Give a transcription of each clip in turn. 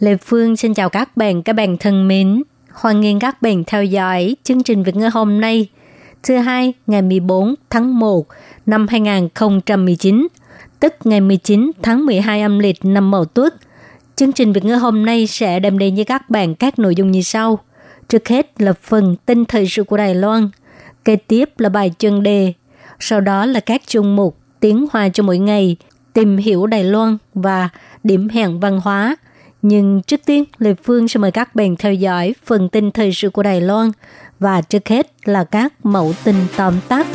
Lê Phương xin chào các bạn, các bạn thân mến. Hoan nghênh các bạn theo dõi chương trình Việt ngữ hôm nay, thứ hai ngày 14 tháng 1 năm 2019, tức ngày 19 tháng 12 âm lịch năm Mậu Tuất. Chương trình Việt ngữ hôm nay sẽ đem đến với các bạn các nội dung như sau. Trước hết là phần tin thời sự của Đài Loan, kế tiếp là bài chuyên đề, sau đó là các chương mục tiếng hoa cho mỗi ngày, tìm hiểu Đài Loan và điểm hẹn văn hóa – nhưng trước tiên, Lê Phương sẽ mời các bạn theo dõi phần tin thời sự của Đài Loan và trước hết là các mẫu tin tóm tắt.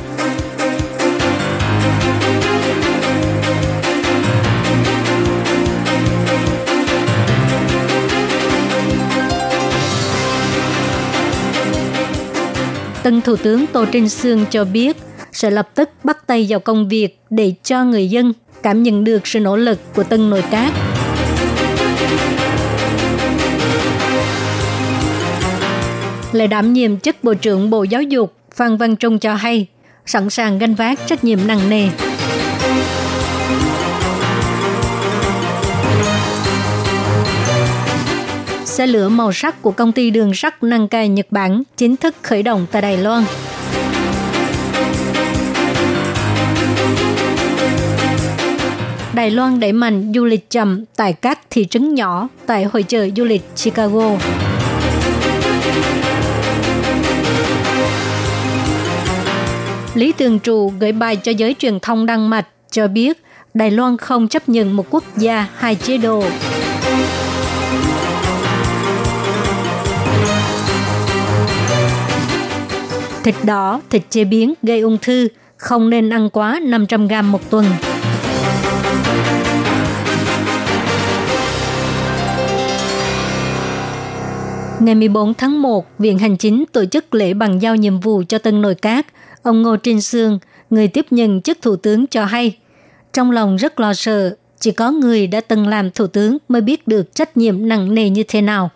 Tân Thủ tướng Tô Trinh Sương cho biết sẽ lập tức bắt tay vào công việc để cho người dân cảm nhận được sự nỗ lực của tân nội các lại đảm nhiệm chức Bộ trưởng Bộ Giáo dục, Phan Văn Trung cho hay, sẵn sàng gánh vác trách nhiệm nặng nề. Xe lửa màu sắc của công ty đường sắt Nankai Nhật Bản chính thức khởi động tại Đài Loan. Đài Loan đẩy mạnh du lịch chậm tại các thị trấn nhỏ tại hội chợ du lịch Chicago. Lý Tường Trụ gửi bài cho giới truyền thông Đan Mạch cho biết Đài Loan không chấp nhận một quốc gia hai chế độ. Thịt đỏ, thịt chế biến gây ung thư, không nên ăn quá 500 gram một tuần. Ngày 14 tháng 1, Viện Hành Chính tổ chức lễ bằng giao nhiệm vụ cho tân nội các – Ông Ngô Trinh Sương, người tiếp nhận chức thủ tướng cho hay, trong lòng rất lo sợ, chỉ có người đã từng làm thủ tướng mới biết được trách nhiệm nặng nề như thế nào.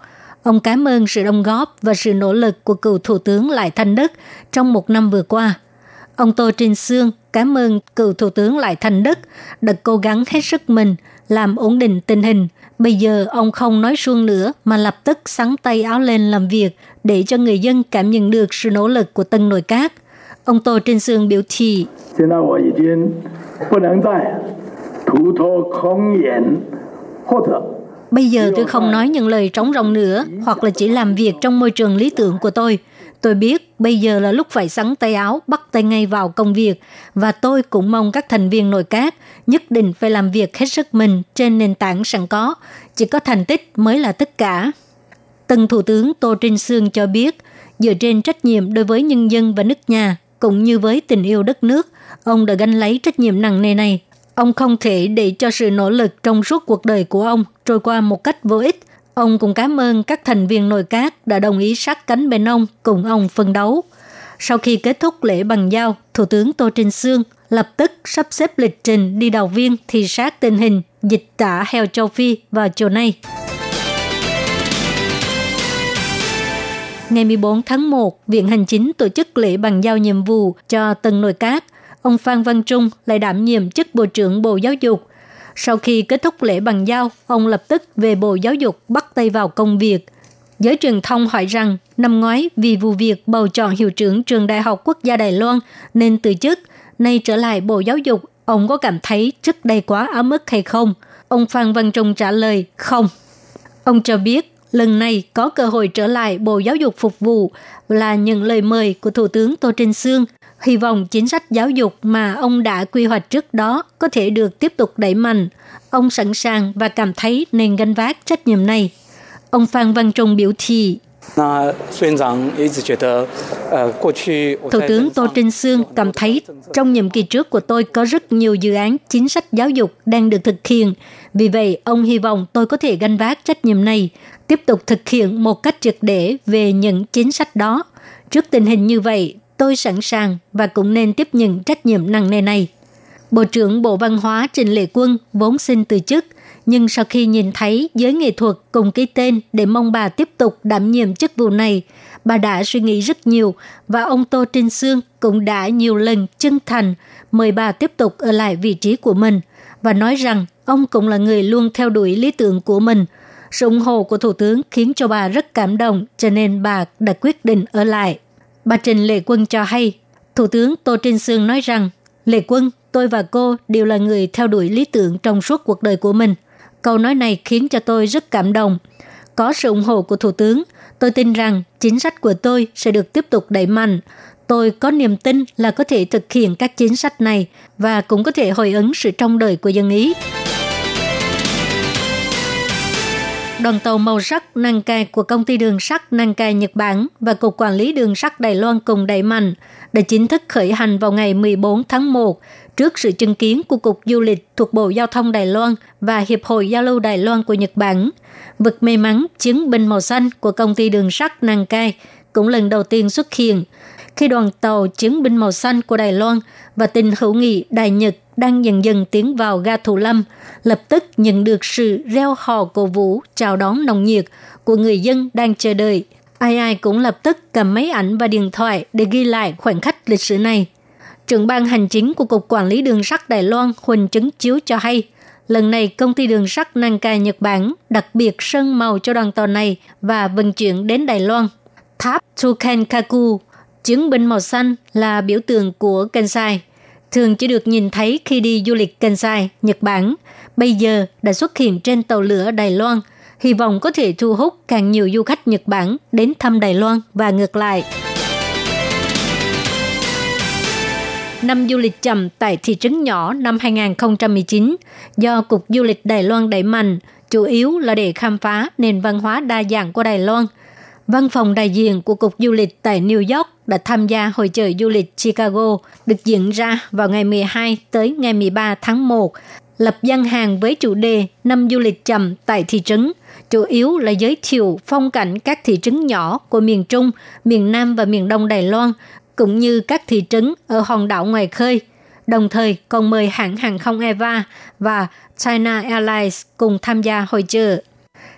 Ông cảm ơn sự đóng góp và sự nỗ lực của cựu thủ tướng Lại Thanh Đức trong một năm vừa qua. Ông Tô Trinh Sương cảm ơn cựu thủ tướng Lại Thanh Đức đã cố gắng hết sức mình làm ổn định tình hình. Bây giờ ông không nói suông nữa mà lập tức sắn tay áo lên làm việc để cho người dân cảm nhận được sự nỗ lực của tân nội các – Ông Tô Trinh Sương biểu thị. Bây giờ tôi không nói những lời trống rỗng nữa, hoặc là chỉ làm việc trong môi trường lý tưởng của tôi. Tôi biết bây giờ là lúc phải sắn tay áo, bắt tay ngay vào công việc, và tôi cũng mong các thành viên nội các nhất định phải làm việc hết sức mình trên nền tảng sẵn có. Chỉ có thành tích mới là tất cả. Tân Thủ tướng Tô Trinh Sương cho biết, dựa trên trách nhiệm đối với nhân dân và nước nhà, cũng như với tình yêu đất nước, ông đã gánh lấy trách nhiệm nặng nề này. Ông không thể để cho sự nỗ lực trong suốt cuộc đời của ông trôi qua một cách vô ích. Ông cũng cảm ơn các thành viên nội các đã đồng ý sát cánh bên ông cùng ông phân đấu. Sau khi kết thúc lễ bằng giao, Thủ tướng Tô Trinh Sương lập tức sắp xếp lịch trình đi đầu viên thị sát tình hình dịch tả heo châu Phi vào chiều nay. Ngày 14 tháng 1, Viện Hành Chính tổ chức lễ bàn giao nhiệm vụ cho tân nội các. Ông Phan Văn Trung lại đảm nhiệm chức Bộ trưởng Bộ Giáo dục. Sau khi kết thúc lễ bàn giao, ông lập tức về Bộ Giáo dục bắt tay vào công việc. Giới truyền thông hỏi rằng năm ngoái vì vụ việc bầu chọn hiệu trưởng trường Đại học Quốc gia Đài Loan nên từ chức, nay trở lại Bộ Giáo dục, ông có cảm thấy trước đây quá ấm ức hay không? Ông Phan Văn Trung trả lời không. Ông cho biết lần này có cơ hội trở lại Bộ Giáo dục phục vụ là những lời mời của Thủ tướng Tô Trinh Sương. Hy vọng chính sách giáo dục mà ông đã quy hoạch trước đó có thể được tiếp tục đẩy mạnh. Ông sẵn sàng và cảm thấy nên gánh vác trách nhiệm này. Ông Phan Văn Trung biểu thị. Thủ tướng Tô Trinh Sương cảm thấy trong nhiệm kỳ trước của tôi có rất nhiều dự án chính sách giáo dục đang được thực hiện. Vì vậy, ông hy vọng tôi có thể gánh vác trách nhiệm này, tiếp tục thực hiện một cách triệt để về những chính sách đó. Trước tình hình như vậy, tôi sẵn sàng và cũng nên tiếp nhận trách nhiệm nặng nề này. Bộ trưởng Bộ Văn hóa Trình Lệ Quân vốn xin từ chức, nhưng sau khi nhìn thấy giới nghệ thuật cùng ký tên để mong bà tiếp tục đảm nhiệm chức vụ này, bà đã suy nghĩ rất nhiều và ông Tô Trinh Sương cũng đã nhiều lần chân thành mời bà tiếp tục ở lại vị trí của mình và nói rằng ông cũng là người luôn theo đuổi lý tưởng của mình. Sự ủng hộ của Thủ tướng khiến cho bà rất cảm động, cho nên bà đã quyết định ở lại. Bà Trình Lệ Quân cho hay, Thủ tướng Tô Trinh Sương nói rằng, Lệ Quân, tôi và cô đều là người theo đuổi lý tưởng trong suốt cuộc đời của mình. Câu nói này khiến cho tôi rất cảm động. Có sự ủng hộ của Thủ tướng, tôi tin rằng chính sách của tôi sẽ được tiếp tục đẩy mạnh. Tôi có niềm tin là có thể thực hiện các chính sách này và cũng có thể hồi ứng sự trong đời của dân Ý đoàn tàu màu sắc năng cai của công ty đường sắt năng cai Nhật Bản và Cục Quản lý Đường sắt Đài Loan cùng đẩy mạnh đã chính thức khởi hành vào ngày 14 tháng 1 trước sự chứng kiến của Cục Du lịch thuộc Bộ Giao thông Đài Loan và Hiệp hội Giao lưu Đài Loan của Nhật Bản. Vực may mắn, chiến binh màu xanh của công ty đường sắt Năng Cai cũng lần đầu tiên xuất hiện khi đoàn tàu chiến binh màu xanh của Đài Loan và tình hữu nghị Đài Nhật đang dần dần tiến vào ga Thủ Lâm, lập tức nhận được sự reo hò cổ vũ chào đón nồng nhiệt của người dân đang chờ đợi. Ai ai cũng lập tức cầm máy ảnh và điện thoại để ghi lại khoảnh khắc lịch sử này. Trưởng ban hành chính của Cục Quản lý Đường sắt Đài Loan Huỳnh Chứng Chiếu cho hay, lần này công ty đường sắt Nankai Nhật Bản đặc biệt sơn màu cho đoàn tàu này và vận chuyển đến Đài Loan. Tháp Tukenkaku, chiến binh màu xanh là biểu tượng của Kansai, thường chỉ được nhìn thấy khi đi du lịch Kansai, Nhật Bản, bây giờ đã xuất hiện trên tàu lửa Đài Loan, hy vọng có thể thu hút càng nhiều du khách Nhật Bản đến thăm Đài Loan và ngược lại. Năm du lịch chậm tại thị trấn nhỏ năm 2019 do Cục Du lịch Đài Loan đẩy mạnh, chủ yếu là để khám phá nền văn hóa đa dạng của Đài Loan. Văn phòng đại diện của Cục Du lịch tại New York đã tham gia hội chợ du lịch Chicago được diễn ra vào ngày 12 tới ngày 13 tháng 1, lập gian hàng với chủ đề năm du lịch chậm tại thị trấn, chủ yếu là giới thiệu phong cảnh các thị trấn nhỏ của miền Trung, miền Nam và miền Đông Đài Loan cũng như các thị trấn ở hòn đảo ngoài khơi. Đồng thời còn mời hãng hàng không Eva và China Airlines cùng tham gia hội chợ.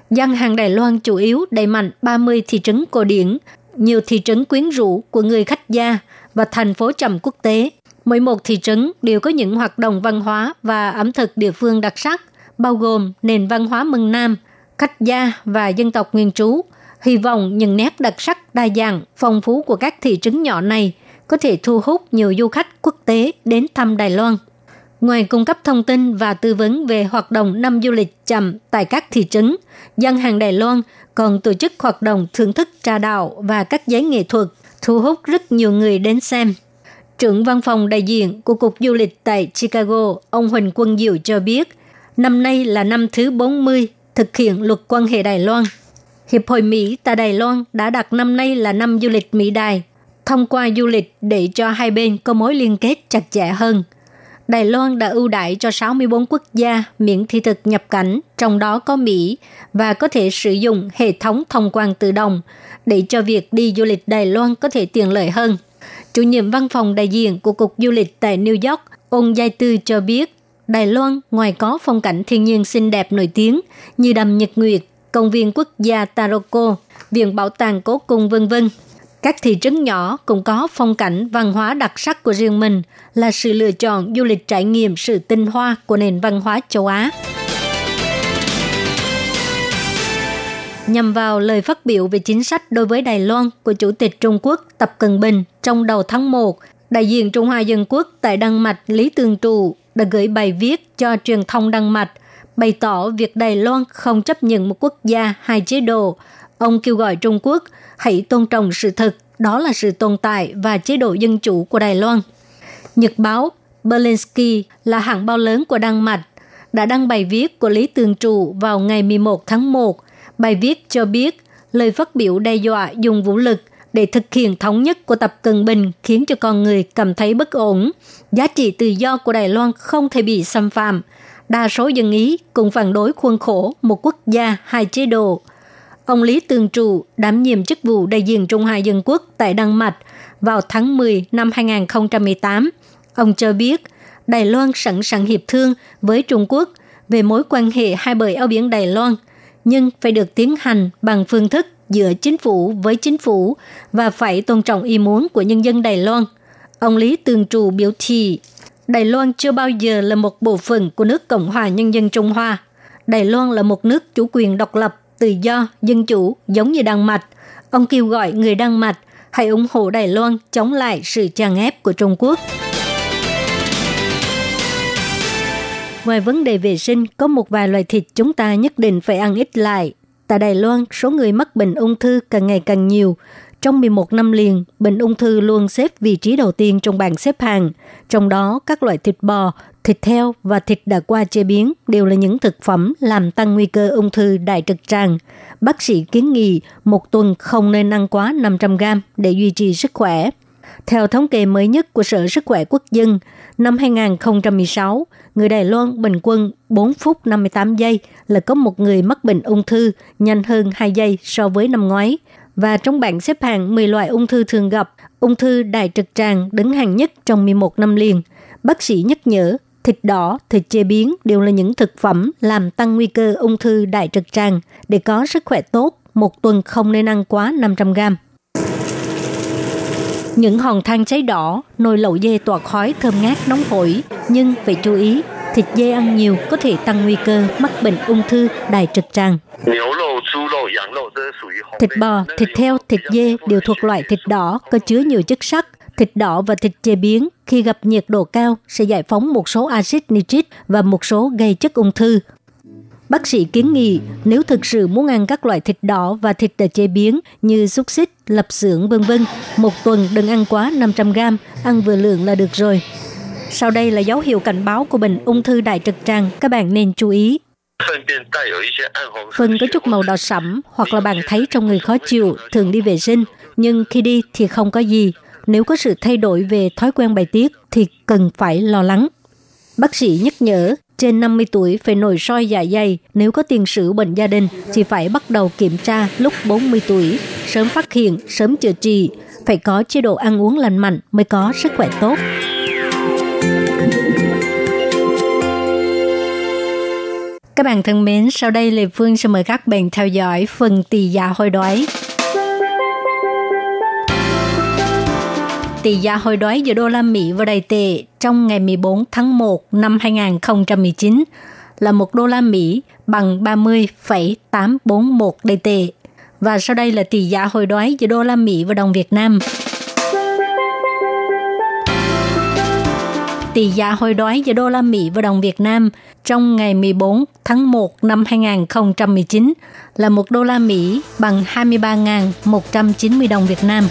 Gian hàng Đài Loan chủ yếu đẩy mạnh 30 thị trấn cổ điển, nhiều thị trấn quyến rũ của người khách gia và thành phố trầm quốc tế. Mỗi một thị trấn đều có những hoạt động văn hóa và ẩm thực địa phương đặc sắc, bao gồm nền văn hóa mừng Nam, khách gia và dân tộc nguyên trú – hy vọng những nét đặc sắc đa dạng, phong phú của các thị trấn nhỏ này có thể thu hút nhiều du khách quốc tế đến thăm Đài Loan. Ngoài cung cấp thông tin và tư vấn về hoạt động năm du lịch chậm tại các thị trấn, dân hàng Đài Loan còn tổ chức hoạt động thưởng thức trà đạo và các giấy nghệ thuật, thu hút rất nhiều người đến xem. Trưởng văn phòng đại diện của Cục Du lịch tại Chicago, ông Huỳnh Quân Diệu cho biết, năm nay là năm thứ 40 thực hiện luật quan hệ Đài Loan – Hiệp hội Mỹ tại Đài Loan đã đặt năm nay là năm du lịch Mỹ Đài, thông qua du lịch để cho hai bên có mối liên kết chặt chẽ hơn. Đài Loan đã ưu đãi cho 64 quốc gia miễn thị thực nhập cảnh, trong đó có Mỹ, và có thể sử dụng hệ thống thông quan tự động để cho việc đi du lịch Đài Loan có thể tiện lợi hơn. Chủ nhiệm văn phòng đại diện của Cục Du lịch tại New York, ông Giai Tư cho biết, Đài Loan ngoài có phong cảnh thiên nhiên xinh đẹp nổi tiếng như đầm Nhật Nguyệt, công viên quốc gia Taroko, viện bảo tàng cố cung vân vân. Các thị trấn nhỏ cũng có phong cảnh văn hóa đặc sắc của riêng mình là sự lựa chọn du lịch trải nghiệm sự tinh hoa của nền văn hóa châu Á. Nhằm vào lời phát biểu về chính sách đối với Đài Loan của Chủ tịch Trung Quốc Tập Cận Bình trong đầu tháng 1, đại diện Trung Hoa Dân Quốc tại Đan Mạch Lý Tường Trụ đã gửi bài viết cho truyền thông Đan Mạch bày tỏ việc Đài Loan không chấp nhận một quốc gia hai chế độ. Ông kêu gọi Trung Quốc hãy tôn trọng sự thật, đó là sự tồn tại và chế độ dân chủ của Đài Loan. Nhật báo Berlinski là hãng báo lớn của Đan Mạch, đã đăng bài viết của Lý Tường Trụ vào ngày 11 tháng 1. Bài viết cho biết lời phát biểu đe dọa dùng vũ lực để thực hiện thống nhất của Tập Cận Bình khiến cho con người cảm thấy bất ổn. Giá trị tự do của Đài Loan không thể bị xâm phạm. Đa số dân Ý cũng phản đối khuôn khổ một quốc gia, hai chế độ. Ông Lý Tường Trụ đảm nhiệm chức vụ đại diện Trung Hoa Dân Quốc tại Đan Mạch vào tháng 10 năm 2018. Ông cho biết Đài Loan sẵn sàng hiệp thương với Trung Quốc về mối quan hệ hai bờ eo biển Đài Loan, nhưng phải được tiến hành bằng phương thức giữa chính phủ với chính phủ và phải tôn trọng ý muốn của nhân dân Đài Loan. Ông Lý Tường Trụ biểu thị, Đài Loan chưa bao giờ là một bộ phận của nước Cộng hòa Nhân dân Trung Hoa. Đài Loan là một nước chủ quyền độc lập, tự do, dân chủ, giống như Đan Mạch. Ông kêu gọi người Đan Mạch hãy ủng hộ Đài Loan chống lại sự tràn ép của Trung Quốc. Ngoài vấn đề vệ sinh, có một vài loại thịt chúng ta nhất định phải ăn ít lại. Tại Đài Loan, số người mắc bệnh ung thư càng ngày càng nhiều. Trong 11 năm liền, bệnh ung thư luôn xếp vị trí đầu tiên trong bảng xếp hàng. Trong đó, các loại thịt bò, thịt heo và thịt đã qua chế biến đều là những thực phẩm làm tăng nguy cơ ung thư đại trực tràng. Bác sĩ kiến nghị một tuần không nên ăn quá 500 gram để duy trì sức khỏe. Theo thống kê mới nhất của Sở Sức khỏe Quốc dân, năm 2016, người Đài Loan bình quân 4 phút 58 giây là có một người mắc bệnh ung thư nhanh hơn 2 giây so với năm ngoái. Và trong bảng xếp hạng 10 loại ung thư thường gặp, ung thư đại trực tràng đứng hàng nhất trong 11 năm liền. Bác sĩ nhắc nhở thịt đỏ, thịt chế biến đều là những thực phẩm làm tăng nguy cơ ung thư đại trực tràng. Để có sức khỏe tốt, một tuần không nên ăn quá 500 gram. Những hòn than cháy đỏ, nồi lẩu dê tỏa khói thơm ngát nóng hổi. Nhưng phải chú ý, thịt dê ăn nhiều có thể tăng nguy cơ mắc bệnh ung thư đại trực tràng. Thịt bò, thịt heo, thịt dê đều thuộc loại thịt đỏ có chứa nhiều chất sắt. Thịt đỏ và thịt chế biến khi gặp nhiệt độ cao sẽ giải phóng một số axit nitric và một số gây chất ung thư. Bác sĩ kiến nghị nếu thực sự muốn ăn các loại thịt đỏ và thịt đã chế biến như xúc xích, lập xưởng vân vân, một tuần đừng ăn quá 500 gram, ăn vừa lượng là được rồi. Sau đây là dấu hiệu cảnh báo của bệnh ung thư đại trực tràng, các bạn nên chú ý. Phân có chút màu đỏ sẫm hoặc là bạn thấy trong người khó chịu, thường đi vệ sinh, nhưng khi đi thì không có gì. Nếu có sự thay đổi về thói quen bài tiết thì cần phải lo lắng. Bác sĩ nhắc nhở, trên 50 tuổi phải nổi soi dạ dày, nếu có tiền sử bệnh gia đình thì phải bắt đầu kiểm tra lúc 40 tuổi, sớm phát hiện, sớm chữa trị, phải có chế độ ăn uống lành mạnh mới có sức khỏe tốt. Các bạn thân mến, sau đây Lê Phương sẽ mời các bạn theo dõi phần tỷ giá hồi đoái. Tỷ giá hồi đoái giữa đô la Mỹ và Đài tệ trong ngày 14 tháng 1 năm 2019 là 1 đô la Mỹ bằng 30,841 Đài tệ. Và sau đây là tỷ giá hồi đoái giữa đô la Mỹ và đồng Việt Nam. Tỷ giá hồi đoái giữa đô la Mỹ và đồng Việt Nam trong ngày 14 tháng 1 năm 2019 là 1 đô la Mỹ bằng 23.190 đồng Việt Nam.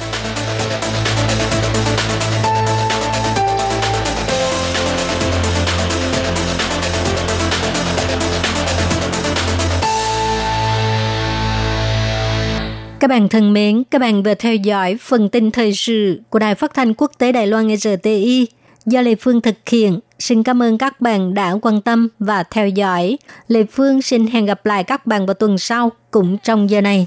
Các bạn thân mến, các bạn vừa theo dõi phần tin thời sự của Đài Phát thanh Quốc tế Đài Loan RTI do Lê Phương thực hiện. Xin cảm ơn các bạn đã quan tâm và theo dõi. Lê Phương xin hẹn gặp lại các bạn vào tuần sau, cũng trong giờ này.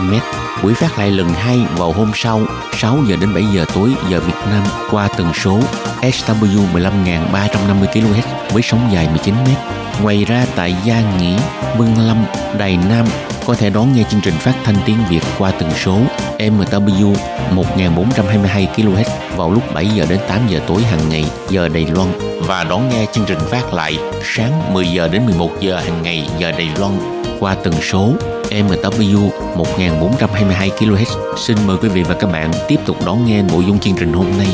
m. Buổi phát lại lần hai vào hôm sau 6 giờ đến 7 giờ tối giờ Việt Nam qua tần số SW 15350 kHz với sóng dài 19 m. Ngoài ra tại Gia Nghĩa, Vân Lâm, Đài Nam có thể đón nghe chương trình phát thanh tiếng Việt qua tần số MW 1422 kHz vào lúc 7 giờ đến 8 giờ tối hàng ngày giờ Đài Loan và đón nghe chương trình phát lại sáng 10 giờ đến 11 giờ hàng ngày giờ Đài Loan qua tần số MW 1422 kHz. Xin mời quý vị và các bạn tiếp tục đón nghe nội dung chương trình hôm nay.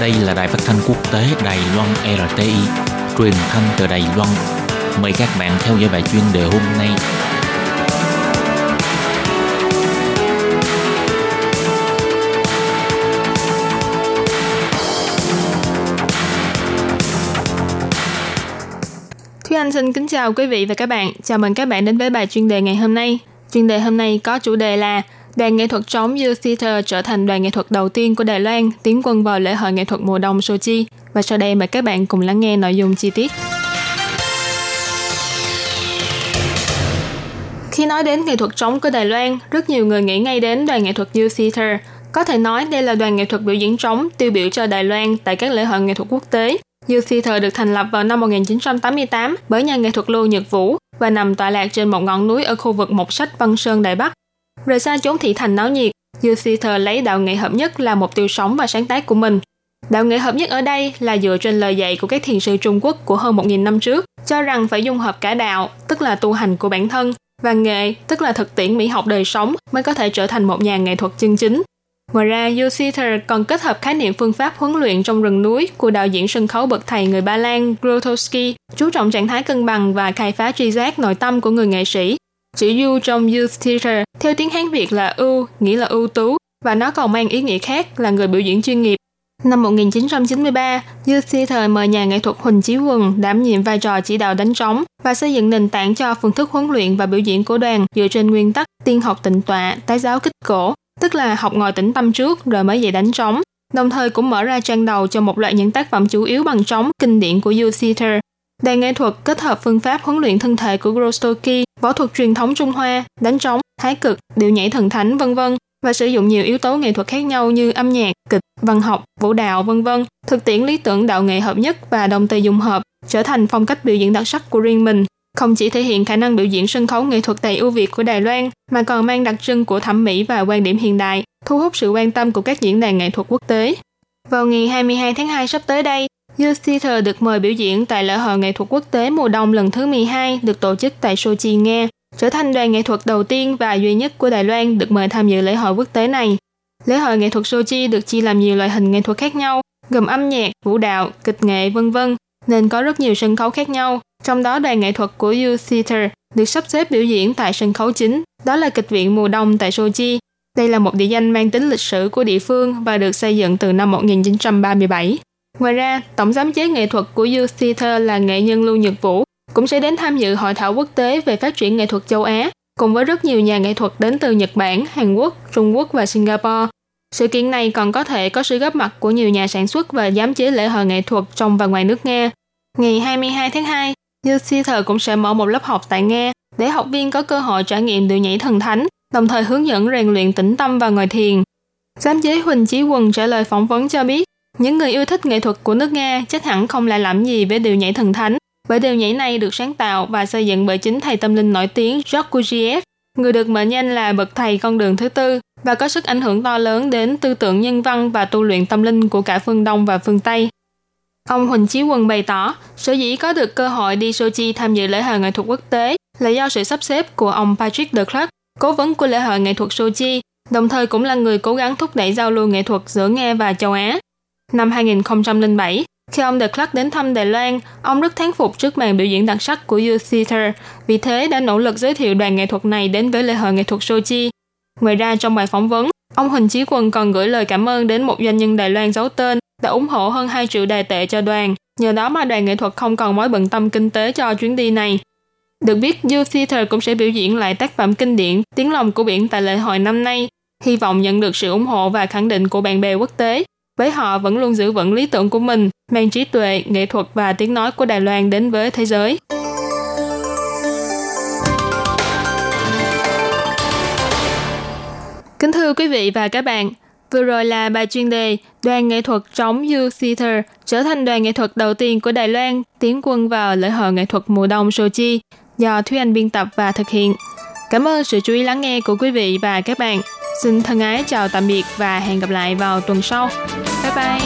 Đây là đài phát thanh quốc tế Đài Loan RTI, truyền thanh từ Đài Loan. Mời các bạn theo dõi bài chuyên đề hôm nay. Thanh xin kính chào quý vị và các bạn. Chào mừng các bạn đến với bài chuyên đề ngày hôm nay. Chuyên đề hôm nay có chủ đề là Đoàn nghệ thuật trống Youth Theater trở thành đoàn nghệ thuật đầu tiên của Đài Loan tiến quân vào lễ hội nghệ thuật mùa đông Sochi. Và sau đây mời các bạn cùng lắng nghe nội dung chi tiết. Khi nói đến nghệ thuật trống của Đài Loan, rất nhiều người nghĩ ngay đến đoàn nghệ thuật Youth Theater. Có thể nói đây là đoàn nghệ thuật biểu diễn trống tiêu biểu cho Đài Loan tại các lễ hội nghệ thuật quốc tế. New Theater được thành lập vào năm 1988 bởi nhà nghệ thuật Lưu Nhật Vũ và nằm tọa lạc trên một ngọn núi ở khu vực Mộc Sách Văn Sơn Đài Bắc. Rời xa chốn thị thành náo nhiệt, New Theater lấy đạo nghệ hợp nhất là mục tiêu sống và sáng tác của mình. Đạo nghệ hợp nhất ở đây là dựa trên lời dạy của các thiền sư Trung Quốc của hơn 1.000 năm trước, cho rằng phải dung hợp cả đạo, tức là tu hành của bản thân, và nghệ, tức là thực tiễn mỹ học đời sống mới có thể trở thành một nhà nghệ thuật chân chính. Ngoài ra, Youth Theater còn kết hợp khái niệm phương pháp huấn luyện trong rừng núi của đạo diễn sân khấu bậc thầy người Ba Lan Grotowski, chú trọng trạng thái cân bằng và khai phá tri giác nội tâm của người nghệ sĩ. Chữ U trong Youth Theater theo tiếng Hán Việt là ưu, nghĩa là ưu tú, và nó còn mang ý nghĩa khác là người biểu diễn chuyên nghiệp. Năm 1993, Youth Theater mời nhà nghệ thuật Huỳnh Chí Quần đảm nhiệm vai trò chỉ đạo đánh trống và xây dựng nền tảng cho phương thức huấn luyện và biểu diễn của đoàn dựa trên nguyên tắc tiên học tịnh tọa, tái giáo kích cổ, tức là học ngồi tĩnh tâm trước rồi mới dạy đánh trống. Đồng thời cũng mở ra trang đầu cho một loạt những tác phẩm chủ yếu bằng trống kinh điển của Youth Theater. Đàn nghệ thuật kết hợp phương pháp huấn luyện thân thể của Grostoki võ thuật truyền thống Trung Hoa, đánh trống, thái cực, điệu nhảy thần thánh vân vân và sử dụng nhiều yếu tố nghệ thuật khác nhau như âm nhạc, kịch, văn học, vũ đạo vân vân, thực tiễn lý tưởng đạo nghệ hợp nhất và đồng tề dùng hợp, trở thành phong cách biểu diễn đặc sắc của riêng mình. Không chỉ thể hiện khả năng biểu diễn sân khấu nghệ thuật đầy ưu việt của Đài Loan, mà còn mang đặc trưng của thẩm mỹ và quan điểm hiện đại, thu hút sự quan tâm của các diễn đàn nghệ thuật quốc tế. Vào ngày 22 tháng 2 sắp tới đây, Youth Theater được mời biểu diễn tại lễ hội nghệ thuật quốc tế mùa đông lần thứ 12 được tổ chức tại Sochi, Nga, trở thành đoàn nghệ thuật đầu tiên và duy nhất của Đài Loan được mời tham dự lễ hội quốc tế này. Lễ hội nghệ thuật Sochi được chia làm nhiều loại hình nghệ thuật khác nhau, gồm âm nhạc, vũ đạo, kịch nghệ, vân vân, nên có rất nhiều sân khấu khác nhau. Trong đó đoàn nghệ thuật của U Theater được sắp xếp biểu diễn tại sân khấu chính, đó là kịch viện mùa đông tại Sochi. Đây là một địa danh mang tính lịch sử của địa phương và được xây dựng từ năm 1937. Ngoài ra, tổng giám chế nghệ thuật của U Theater là nghệ nhân Lưu Nhật Vũ cũng sẽ đến tham dự hội thảo quốc tế về phát triển nghệ thuật châu Á, cùng với rất nhiều nhà nghệ thuật đến từ Nhật Bản, Hàn Quốc, Trung Quốc và Singapore. Sự kiện này còn có thể có sự góp mặt của nhiều nhà sản xuất và giám chế lễ hội nghệ thuật trong và ngoài nước Nga. Ngày 22 tháng 2, Youth Theater cũng sẽ mở một lớp học tại Nga để học viên có cơ hội trải nghiệm điệu nhảy thần thánh, đồng thời hướng dẫn rèn luyện tĩnh tâm và ngồi thiền. Giám chế Huỳnh Chí Quần trả lời phỏng vấn cho biết, những người yêu thích nghệ thuật của nước Nga chắc hẳn không lại làm gì với điệu nhảy thần thánh, bởi điệu nhảy này được sáng tạo và xây dựng bởi chính thầy tâm linh nổi tiếng George Gurdjieff, người được mệnh danh là bậc thầy con đường thứ tư và có sức ảnh hưởng to lớn đến tư tưởng nhân văn và tu luyện tâm linh của cả phương Đông và phương Tây. Ông Huỳnh Chí Quân bày tỏ, sở dĩ có được cơ hội đi Sochi tham dự lễ hội nghệ thuật quốc tế là do sự sắp xếp của ông Patrick de Klerk, cố vấn của lễ hội nghệ thuật Sochi, đồng thời cũng là người cố gắng thúc đẩy giao lưu nghệ thuật giữa Nga và châu Á. Năm 2007, khi ông The Clark đến thăm Đài Loan, ông rất thán phục trước màn biểu diễn đặc sắc của Youth Theater, vì thế đã nỗ lực giới thiệu đoàn nghệ thuật này đến với lễ hội nghệ thuật Sochi. Ngoài ra, trong bài phỏng vấn, ông Huỳnh Chí Quân còn gửi lời cảm ơn đến một doanh nhân Đài Loan giấu tên đã ủng hộ hơn 2 triệu đài tệ cho đoàn. Nhờ đó mà đoàn nghệ thuật không còn mối bận tâm kinh tế cho chuyến đi này. Được biết, Youth Theater cũng sẽ biểu diễn lại tác phẩm kinh điển Tiếng lòng của biển tại lễ hội năm nay, hy vọng nhận được sự ủng hộ và khẳng định của bạn bè quốc tế. Với họ vẫn luôn giữ vững lý tưởng của mình, mang trí tuệ, nghệ thuật và tiếng nói của Đài Loan đến với thế giới. Kính thưa quý vị và các bạn, Vừa rồi là bài chuyên đề Đoàn nghệ thuật trống You Theater trở thành đoàn nghệ thuật đầu tiên của Đài Loan tiến quân vào lễ hội nghệ thuật mùa đông Sochi do Thúy Anh biên tập và thực hiện. Cảm ơn sự chú ý lắng nghe của quý vị và các bạn. Xin thân ái chào tạm biệt và hẹn gặp lại vào tuần sau. Bye bye!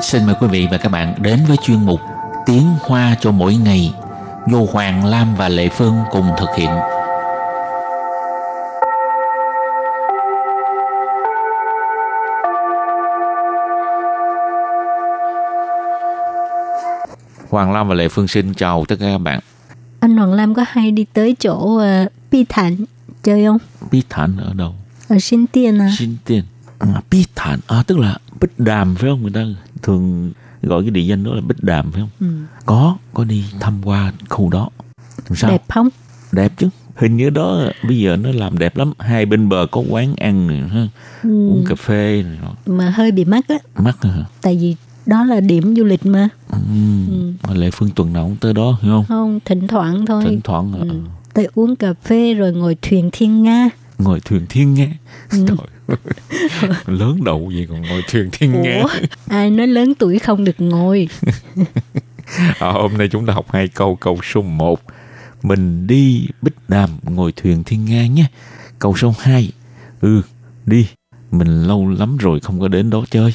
Xin mời quý vị và các bạn đến với chuyên mục Tiếng Hoa cho mỗi ngày do Hoàng Lam và Lệ Phương cùng thực hiện. Hoàng Lam và Lệ Phương xin chào tất cả các bạn. Anh Hoàng Lam có hay đi tới chỗ uh, Bi Thản chơi không? Bi Thản ở đâu? Ở Xin Tiên à? Xin Tiên. À, Bi Thản, à, tức là Bích Đàm phải không người ta? thường gọi cái địa danh đó là bích đàm phải không ừ. có có đi thăm qua khu đó sao đẹp không đẹp chứ hình như đó bây giờ nó làm đẹp lắm hai bên bờ có quán ăn này, ha. Ừ. uống cà phê này. mà hơi bị mắc á mắc hả tại vì đó là điểm du lịch mà ừ. ừ. lệ phương tuần nào cũng tới đó hiểu không không thỉnh thoảng thôi thỉnh thoảng ừ. tới uống cà phê rồi ngồi thuyền thiên nga ngồi thuyền thiên nga ừ. lớn đầu gì còn ngồi thuyền thiên nga ai nói lớn tuổi không được ngồi à, hôm nay chúng ta học hai câu câu số 1 mình đi bích đàm ngồi thuyền thiên nga nhé câu số 2 ừ đi mình lâu lắm rồi không có đến đó chơi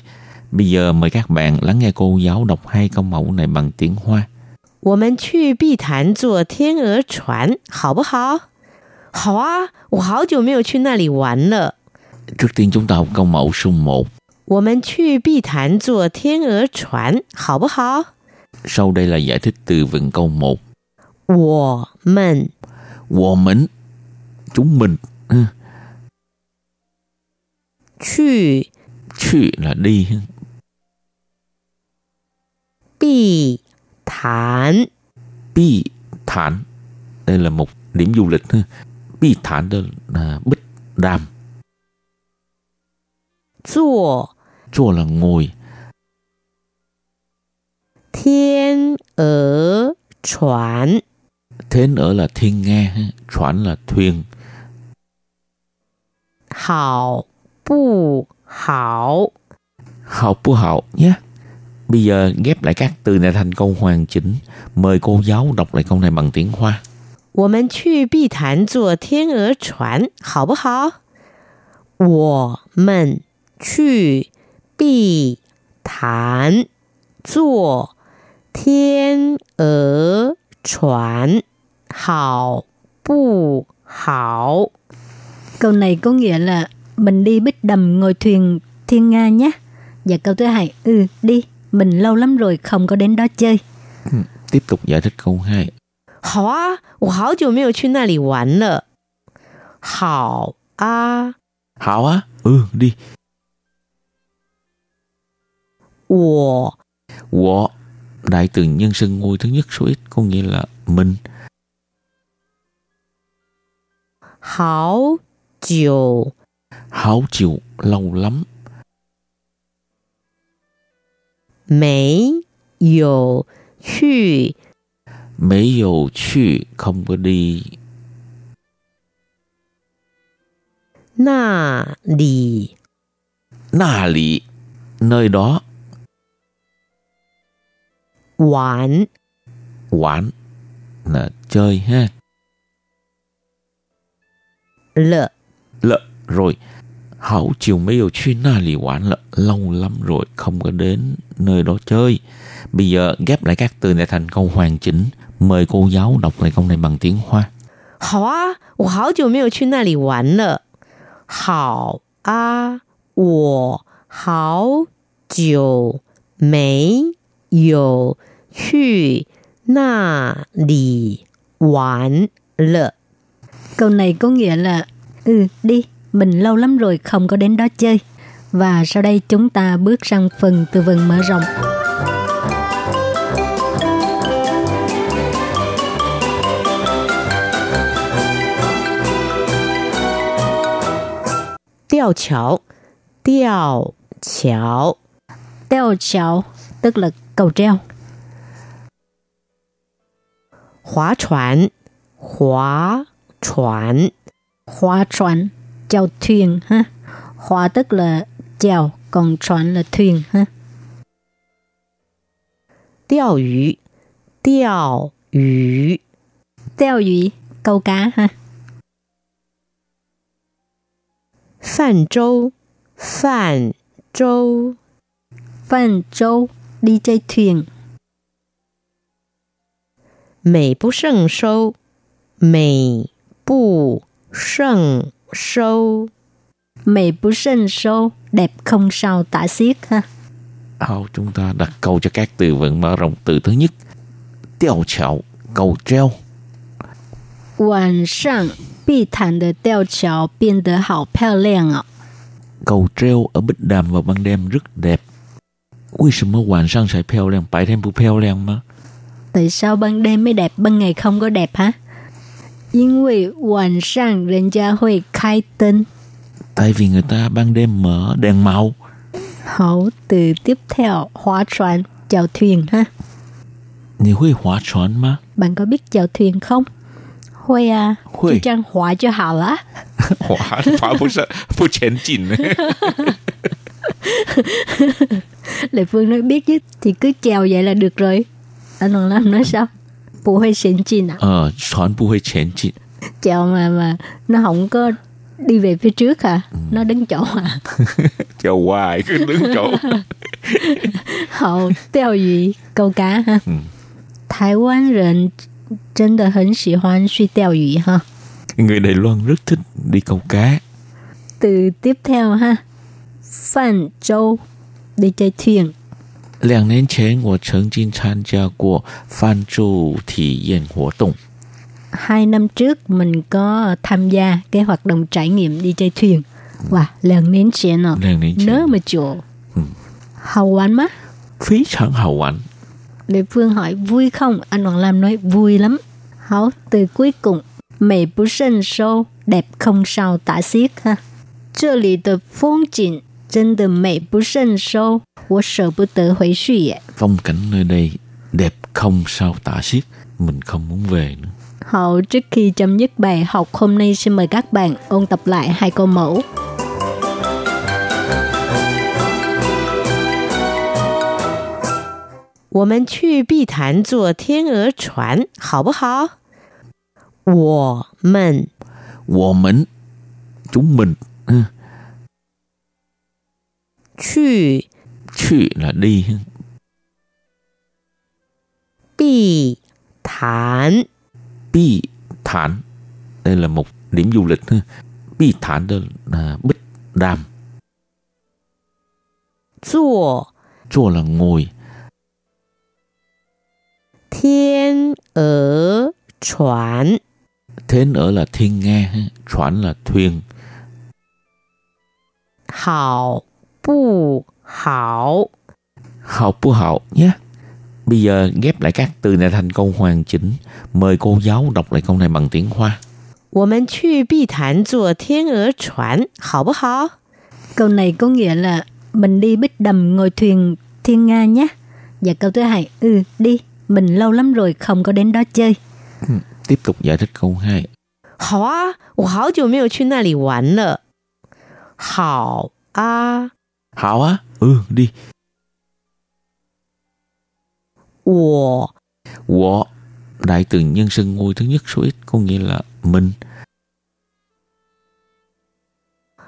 bây giờ mời các bạn lắng nghe cô giáo đọc hai câu mẫu này bằng tiếng hoa 我们去碧潭坐天鹅船，好不好？好啊，我好久没有去那里玩了。 Trước tiên chúng ta học câu mẫu số 1. 我们去碧潭坐天鹅船，好不好？Sau đây là giải thích từ vựng câu 1. 我们我们 chúng mình ừ. 去去 là đi 碧潭 Bi thản đây là một điểm du lịch ha. Bi thản đó là bích đàm 坐坐 là ngồi 天鹅船 Thiên ở là thiên nga, chuẩn là thuyền. Hảo bu hảo. Hảo bu hảo nhé. Bây giờ ghép lại các từ này thành câu hoàn chỉnh. Mời cô giáo đọc lại câu này bằng tiếng Hoa. 我们去碧潭坐天鹅船，好不好？我们 去碧潭坐天鹅船，好不好？Câu này có nghĩa là mình đi bích đầm ngồi thuyền thiên nga nhé. Và câu thứ hai, ừ đi, mình lâu lắm rồi không có đến đó chơi. Ừ, tiếp tục giải thích câu hai. 好啊，我好久没有去那里玩了。好啊，好啊，ừ đi. 我我 đại từ nhân xưng ngôi thứ nhất số ít có nghĩa là mình. Hảo chiều Hảo chiều lâu lắm. Mấy dụ chư Mấy dụ chư không có đi. Na lì Na lì nơi đó Quán Quán là chơi ha. Lợ Lợ rồi. Hảo chiều mấy giờ chuyên na lì quán là lâu lắm rồi không có đến nơi đó chơi. Bây giờ ghép lại các từ này thành câu hoàn chỉnh. Mời cô giáo đọc lại câu này bằng tiếng Hoa. 好啊，我好久没有去那里玩了。好啊，我好久没 有去那里玩了。Câu này có nghĩa là ừ đi, mình lâu lắm rồi không có đến đó chơi. Và sau đây chúng ta bước sang phần từ vựng mở rộng. Đèo chảo, đèo chảo, Đeo chảo tức là cầu treo. Hóa chuẩn, hóa chuẩn, hóa chuẩn, chèo thuyền ha. Hóa tức là chèo, còn chuẩn là thuyền ha. Tiêu yu, tiêu yu, tiêu yu, câu cá ha. Phản châu, phản châu, phản châu đi chơi thuyền. 美不胜收，美不胜收， Mỹ bú sinh sâu, đẹp không sao tả xiết ha. Ao chúng ta đặt câu cho các từ vựng mở rộng từ thứ nhất. Đèo chảo, cầu treo. 晚上碧潭的吊桥变得好漂亮哦。 Cầu treo ở Bích Đàm vào ban đêm rất đẹp. 为什么晚上才漂亮？白天不漂亮吗？ Tại sao ban đêm mới đẹp, ban ngày không có đẹp hả? 因为晚上人家会开灯。 Tại vì người ta ban đêm mở đèn màu. Hậu từ tiếp theo, hóa船, chèo thuyền ha. 你会划船吗？ Bạn có biết chèo thuyền không? Huy à, 会 就这样划就好了。划划不是不前进。 Lệ Phương nói biết chứ, thì cứ chèo vậy là được rồi. Anh Hoàng Lam nói sao? Bù hơi xịn chín à? 呃，船不会前进。 Chèo mà mà nó không có đi về phía trước à? Nó đứng chỗ à? Chào hoài cứ đứng chỗ. Hậu đeo鱼 câu cá ha. Ừ. 台湾人真的很喜欢去钓鱼哈。 Người Đài Loan rất thích đi câu cá. Từ tiếp theo ha. Phan Châu đi chơi thuyền. 两年前，我曾经参加过泛舟体验活动。 Hai năm trước mình có tham gia cái hoạt động trải nghiệm đi chơi thuyền. Wow, lần đến chuyện à. 两年前， Nớ mà chỗ. Ừ. Hào quán má. 非常好玩。 Lê Phương hỏi vui không? Anh Hoàng Lam nói vui lắm. Hảo, từ cuối cùng. Mỹ bú sinh sâu, đẹp không sao tả xiết ha. 这里的风景 真的美不胜收，我舍不得回去耶。 Phong cảnh nơi đây đẹp không sao tả xiết. Mình không muốn về nữa. Hậu trước khi chấm dứt bài học hôm nay xin mời các bạn ôn tập lại hai câu mẫu. 我们去碧潭坐天鹅船，好不好？我们 我们 chúng mình ha. 去。去 là đi bì thản bì thản đây là một điểm du lịch bì thản đó là bích đam. chùa chùa là ngồi. Thiên ở chuẩn thiên ở là thiên nghe chuẩn là thuyền. Hào。不好？ Học不hậu nhé. Bây giờ ghép lại các từ này thành câu hoàn chỉnh. Mời cô giáo đọc lại câu này bằng tiếng Hoa. 我们去碧潭坐天鹅船，好不好？ Câu này có nghĩa là mình đi bích đầm ngồi thuyền thiên nga nhé. Và câu thứ hai, ừ đi, mình lâu lắm rồi không có đến đó chơi. Tiếp tục giải thích câu 2. 好啊，我好久没有去那里玩了。好啊， Hảo á? Ừ, đi. 我 Wo đại từ nhân xưng ngôi thứ nhất số ít có nghĩa là mình.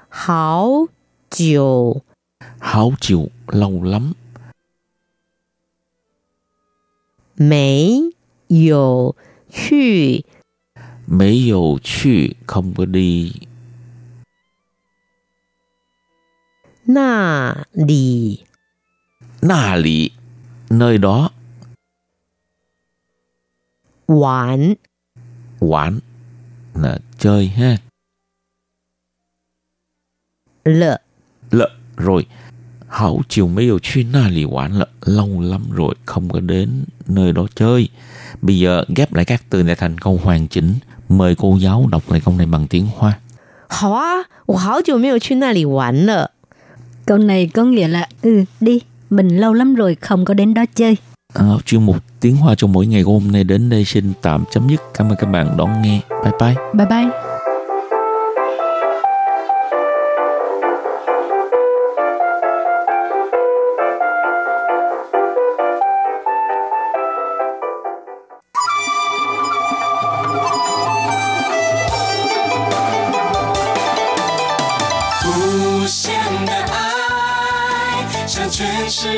好久 Hảo chịu lâu lắm. 没有去 Mấy dầu去không có đi 那里 na lì nơi đó 玩。 quản là chơi ha. 了 Lợ rồi. Hảo chiều mấy dầu去 na lì quản là lâu lắm rồi không có đến nơi đó chơi. Bây giờ ghép lại các từ này thành câu hoàn chỉnh. Mời cô giáo đọc lại câu này bằng tiếng Hoa. 好啊，我好久没有去那里玩了。 Câu này có nghĩa là ừ đi, mình lâu lắm rồi không có đến đó chơi. À, chuyên mục tiếng hoa trong mỗi ngày của hôm nay đến đây xin tạm chấm dứt. Cảm ơn các bạn đón nghe. Bye bye. Bye bye.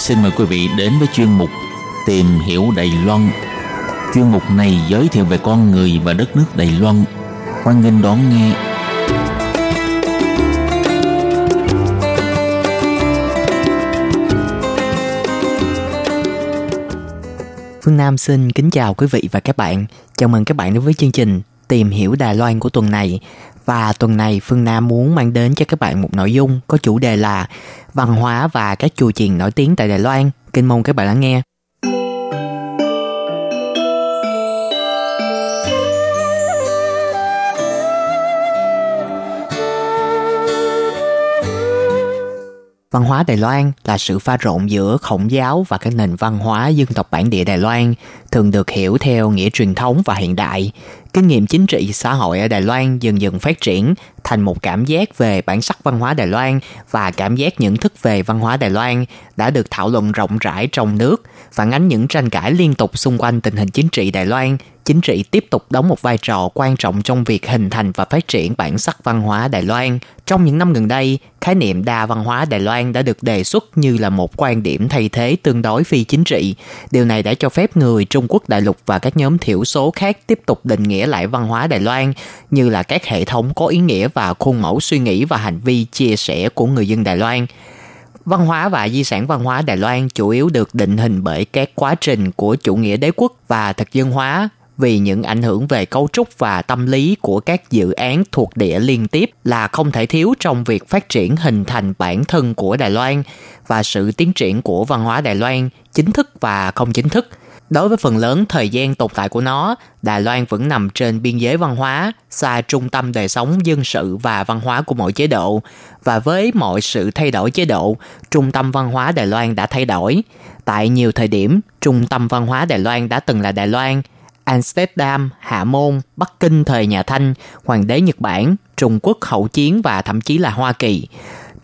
Xin mời quý vị đến với chuyên mục Tìm hiểu Đài Loan. Chuyên mục này giới thiệu về con người và đất nước Đài Loan. Hoan nghênh đón nghe. Phương Nam xin kính chào quý vị và các bạn. Chào mừng các bạn đến với chương trình Tìm hiểu Đài Loan của tuần này. Và tuần này Phương Nam muốn mang đến cho các bạn một nội dung có chủ đề là văn hóa và các chùa chiền nổi tiếng tại Đài Loan. Kính mong các bạn lắng nghe. Văn hóa Đài Loan là sự pha trộn giữa khổng giáo và các nền văn hóa dân tộc bản địa Đài Loan, thường được hiểu theo nghĩa truyền thống và hiện đại. Kinh nghiệm chính trị xã hội ở Đài Loan dần dần phát triển thành một cảm giác về bản sắc văn hóa Đài Loan và cảm giác nhận thức về văn hóa Đài Loan đã được thảo luận rộng rãi trong nước, phản ánh những tranh cãi liên tục xung quanh tình hình chính trị Đài Loan. Chính trị tiếp tục đóng một vai trò quan trọng trong việc hình thành và phát triển bản sắc văn hóa Đài Loan. Trong những năm gần đây, khái niệm đa văn hóa Đài Loan đã được đề xuất như là một quan điểm thay thế tương đối phi chính trị. Điều này đã cho phép người Trung Quốc đại lục và các nhóm thiểu số khác tiếp tục định nghĩa lại văn hóa Đài Loan, như là các hệ thống có ý nghĩa và khuôn mẫu suy nghĩ và hành vi chia sẻ của người dân Đài Loan. Văn hóa và di sản văn hóa Đài Loan chủ yếu được định hình bởi các quá trình của chủ nghĩa đế quốc và thực dân hóa, vì những ảnh hưởng về cấu trúc và tâm lý của các dự án thuộc địa liên tiếp là không thể thiếu trong việc phát triển hình thành bản thân của Đài Loan và sự tiến triển của văn hóa Đài Loan chính thức và không chính thức. Đối với phần lớn thời gian tồn tại của nó, Đài Loan vẫn nằm trên biên giới văn hóa, xa trung tâm đời sống dân sự và văn hóa của mọi chế độ. Và với mọi sự thay đổi chế độ, trung tâm văn hóa Đài Loan đã thay đổi. Tại nhiều thời điểm, trung tâm văn hóa Đài Loan đã từng là Đài Loan, Amsterdam, Hạ Môn, Bắc Kinh thời nhà Thanh, Hoàng đế Nhật Bản, Trung Quốc hậu chiến và thậm chí là Hoa Kỳ.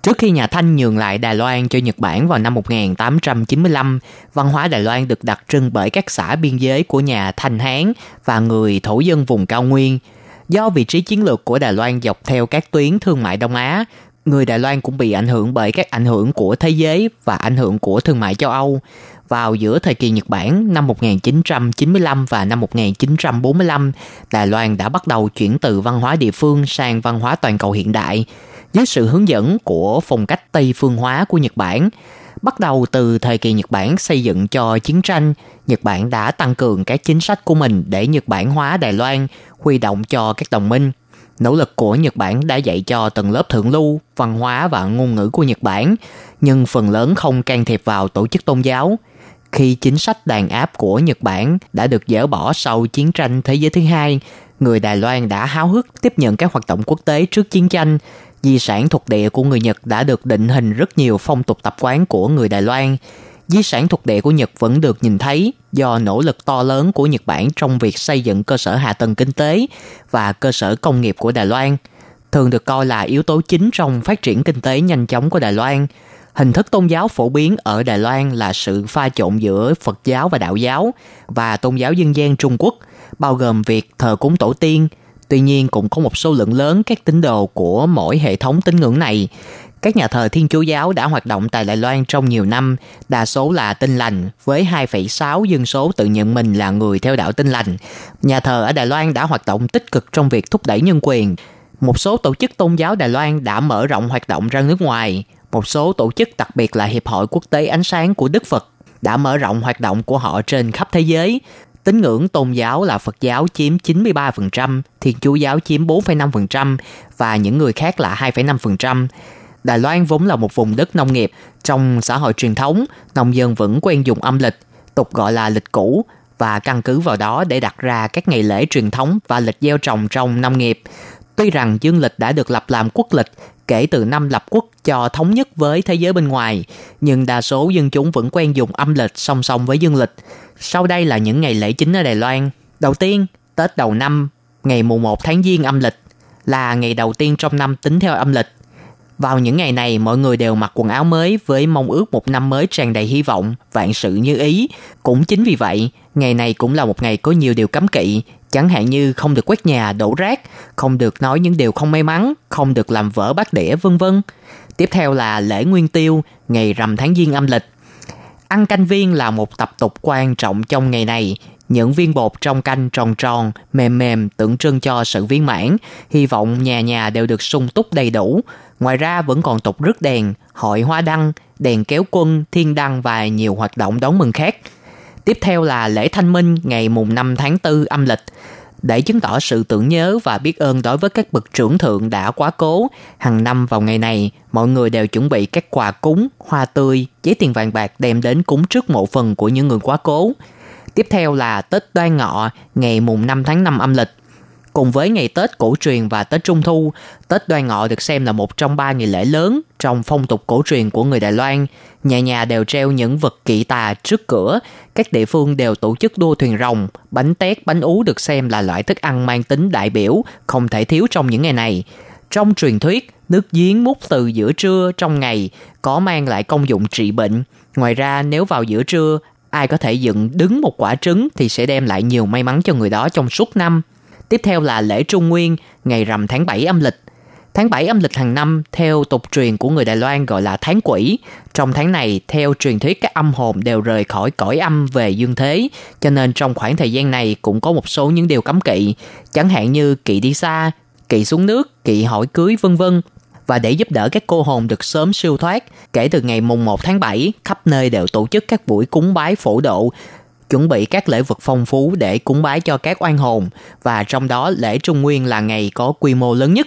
Trước khi nhà Thanh nhường lại Đài Loan cho Nhật Bản vào năm 1895, văn hóa Đài Loan được đặc trưng bởi các xã biên giới của nhà Thanh Hán và người thổ dân vùng cao nguyên. Do vị trí chiến lược của Đài Loan dọc theo các tuyến thương mại Đông Á, người Đài Loan cũng bị ảnh hưởng bởi các ảnh hưởng của thế giới và ảnh hưởng của thương mại châu Âu. Vào giữa thời kỳ Nhật Bản năm 1995 và năm 1945, Đài Loan đã bắt đầu chuyển từ văn hóa địa phương sang văn hóa toàn cầu hiện đại dưới sự hướng dẫn của phong cách Tây phương hóa của Nhật Bản. Bắt đầu từ thời kỳ Nhật Bản xây dựng cho chiến tranh, Nhật Bản đã tăng cường các chính sách của mình để Nhật Bản hóa Đài Loan, huy động cho các đồng minh. Nỗ lực của Nhật Bản đã dạy cho tầng lớp thượng lưu, văn hóa và ngôn ngữ của Nhật Bản, nhưng phần lớn không can thiệp vào tổ chức tôn giáo. Khi chính sách đàn áp của Nhật Bản đã được dỡ bỏ sau chiến tranh thế giới thứ hai, người Đài Loan đã háo hức tiếp nhận các hoạt động quốc tế trước chiến tranh. Di sản thuộc địa của người Nhật đã được định hình rất nhiều phong tục tập quán của người Đài Loan. Di sản thuộc địa của Nhật vẫn được nhìn thấy do nỗ lực to lớn của Nhật Bản trong việc xây dựng cơ sở hạ tầng kinh tế và cơ sở công nghiệp của Đài Loan, thường được coi là yếu tố chính trong phát triển kinh tế nhanh chóng của Đài Loan. Hình thức tôn giáo phổ biến ở Đài Loan là sự pha trộn giữa Phật giáo và Đạo giáo và tôn giáo dân gian Trung Quốc, bao gồm việc thờ cúng tổ tiên. Tuy nhiên cũng có một số lượng lớn các tín đồ của mỗi hệ thống tín ngưỡng này. Các nhà thờ Thiên Chúa giáo đã hoạt động tại Đài Loan trong nhiều năm, đa số là tinh lành, với 2,6 dân số tự nhận mình là người theo đạo tinh lành. Nhà thờ ở Đài Loan đã hoạt động tích cực trong việc thúc đẩy nhân quyền. Một số tổ chức tôn giáo Đài Loan đã mở rộng hoạt động ra nước ngoài. Một số tổ chức đặc biệt là Hiệp hội Quốc tế Ánh sáng của Đức Phật đã mở rộng hoạt động của họ trên khắp thế giới. Tín ngưỡng tôn giáo là Phật giáo chiếm 93%, Thiên Chúa giáo chiếm 4,5% và những người khác là 2,5%. Đài Loan vốn là một vùng đất nông nghiệp. Trong xã hội truyền thống, nông dân vẫn quen dùng âm lịch, tục gọi là lịch cũ, và căn cứ vào đó để đặt ra các ngày lễ truyền thống và lịch gieo trồng trong nông nghiệp. Tuy rằng dương lịch đã được lập làm quốc lịch kể từ năm lập quốc cho thống nhất với thế giới bên ngoài, nhưng đa số dân chúng vẫn quen dùng âm lịch song song với dương lịch. Sau đây là những ngày lễ chính ở Đài Loan. Đầu tiên, Tết đầu năm, ngày mùng 1 tháng Giêng âm lịch, là ngày đầu tiên trong năm tính theo âm lịch. Vào những ngày này, mọi người đều mặc quần áo mới với mong ước một năm mới tràn đầy hy vọng, vạn sự như ý. Cũng chính vì vậy, ngày này cũng là một ngày có nhiều điều cấm kỵ, chẳng hạn như không được quét nhà, đổ rác, không được nói những điều không may mắn, không được làm vỡ bát đĩa, vân vân. Tiếp theo là lễ Nguyên Tiêu, ngày rằm tháng Giêng âm lịch. Ăn canh viên là một tập tục quan trọng trong ngày này. Những viên bột trong canh tròn tròn, mềm mềm tượng trưng cho sự viên mãn. Hy vọng nhà nhà đều được sung túc đầy đủ. Ngoài ra vẫn còn tục rước đèn, hội hoa đăng, đèn kéo quân, thiên đăng và nhiều hoạt động đón mừng khác. Tiếp theo là lễ thanh minh ngày mùng 5 tháng 4 âm lịch. Để chứng tỏ sự tưởng nhớ và biết ơn đối với các bậc trưởng thượng đã quá cố, hàng năm vào ngày này, mọi người đều chuẩn bị các quà cúng, hoa tươi, giấy tiền vàng bạc đem đến cúng trước mộ phần của những người quá cố. Tiếp theo là Tết Đoan Ngọ, ngày mùng 5 tháng 5 âm lịch. Cùng với ngày Tết cổ truyền và Tết Trung Thu, Tết Đoan Ngọ được xem là một trong ba ngày lễ lớn trong phong tục cổ truyền của người Đài Loan. Nhà nhà đều treo những vật kỵ tà trước cửa, các địa phương đều tổ chức đua thuyền rồng, bánh tét, bánh ú được xem là loại thức ăn mang tính đại biểu, không thể thiếu trong những ngày này. Trong truyền thuyết, nước giếng múc từ giữa trưa trong ngày có mang lại công dụng trị bệnh. Ngoài ra, nếu vào giữa trưa, ai có thể dựng đứng một quả trứng thì sẽ đem lại nhiều may mắn cho người đó trong suốt năm. Tiếp theo là lễ Trung Nguyên, ngày rằm tháng 7 âm lịch. Tháng 7 âm lịch hàng năm, theo tục truyền của người Đài Loan gọi là tháng quỷ. Trong tháng này, theo truyền thuyết các âm hồn đều rời khỏi cõi âm về dương thế, cho nên trong khoảng thời gian này cũng có một số những điều cấm kỵ, chẳng hạn như kỵ đi xa, kỵ xuống nước, kỵ hỏi cưới vân vân. Và để giúp đỡ các cô hồn được sớm siêu thoát, kể từ ngày mùng 1 tháng 7, khắp nơi đều tổ chức các buổi cúng bái phổ độ, chuẩn bị các lễ vật phong phú để cúng bái cho các oan hồn và trong đó lễ Trung Nguyên là ngày có quy mô lớn nhất.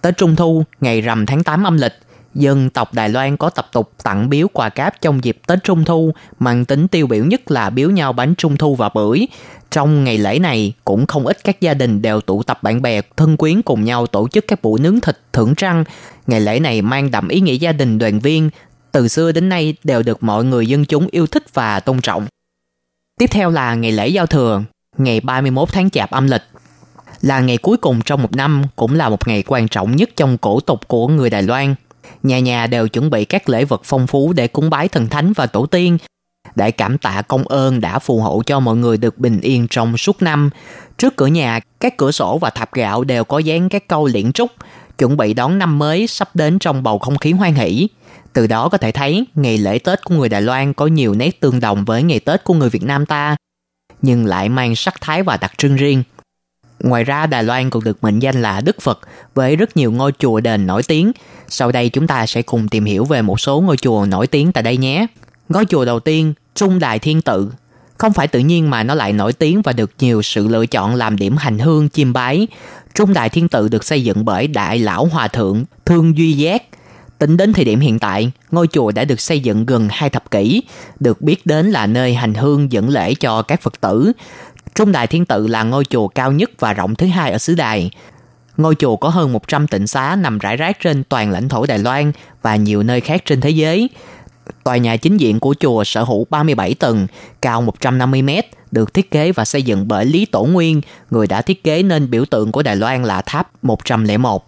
Tới Trung Thu, ngày rằm tháng 8 âm lịch, dân tộc Đài Loan có tập tục tặng biếu quà cáp trong dịp Tết Trung Thu, mang tính tiêu biểu nhất là biếu nhau bánh Trung Thu và bưởi. Trong ngày lễ này, cũng không ít các gia đình đều tụ tập bạn bè, thân quyến cùng nhau tổ chức các buổi nướng thịt, thưởng trăng. Ngày lễ này mang đậm ý nghĩa gia đình đoàn viên, từ xưa đến nay đều được mọi người dân chúng yêu thích và tôn trọng. Tiếp theo là ngày lễ giao thừa, ngày 31 tháng Chạp âm lịch. Là ngày cuối cùng trong một năm, cũng là một ngày quan trọng nhất trong cổ tục của người Đài Loan. Nhà nhà đều chuẩn bị các lễ vật phong phú để cúng bái thần thánh và tổ tiên, để cảm tạ công ơn đã phù hộ cho mọi người được bình yên trong suốt năm. Trước cửa nhà, các cửa sổ và thạp gạo đều có dán các câu liễn trúc, chuẩn bị đón năm mới sắp đến trong bầu không khí hoan hỷ. Từ đó có thể thấy ngày lễ Tết của người Đài Loan có nhiều nét tương đồng với ngày Tết của người Việt Nam ta, nhưng lại mang sắc thái và đặc trưng riêng. Ngoài ra Đài Loan còn được mệnh danh là Đức Phật với rất nhiều ngôi chùa đền nổi tiếng. Sau đây chúng ta sẽ cùng tìm hiểu về một số ngôi chùa nổi tiếng tại đây nhé. Ngôi chùa đầu tiên, Trung Đại Thiên Tự. Không phải tự nhiên mà nó lại nổi tiếng và được nhiều sự lựa chọn làm điểm hành hương chiêm bái. Trung Đại Thiên Tự được xây dựng bởi Đại Lão Hòa Thượng Thương Duy Giác, Tính đến thời điểm hiện tại, ngôi chùa đã được xây dựng gần hai thập kỷ, được biết đến là nơi hành hương dẫn lễ cho các Phật tử. Trung Đại Thiên Tự là ngôi chùa cao nhất và rộng thứ hai ở xứ Đài. Ngôi chùa có hơn 100 tịnh xá nằm rải rác trên toàn lãnh thổ Đài Loan và nhiều nơi khác trên thế giới. Tòa nhà chính diện của chùa sở hữu 37 tầng, cao 150 mét, được thiết kế và xây dựng bởi Lý Tổ Nguyên, người đã thiết kế nên biểu tượng của Đài Loan là tháp 101.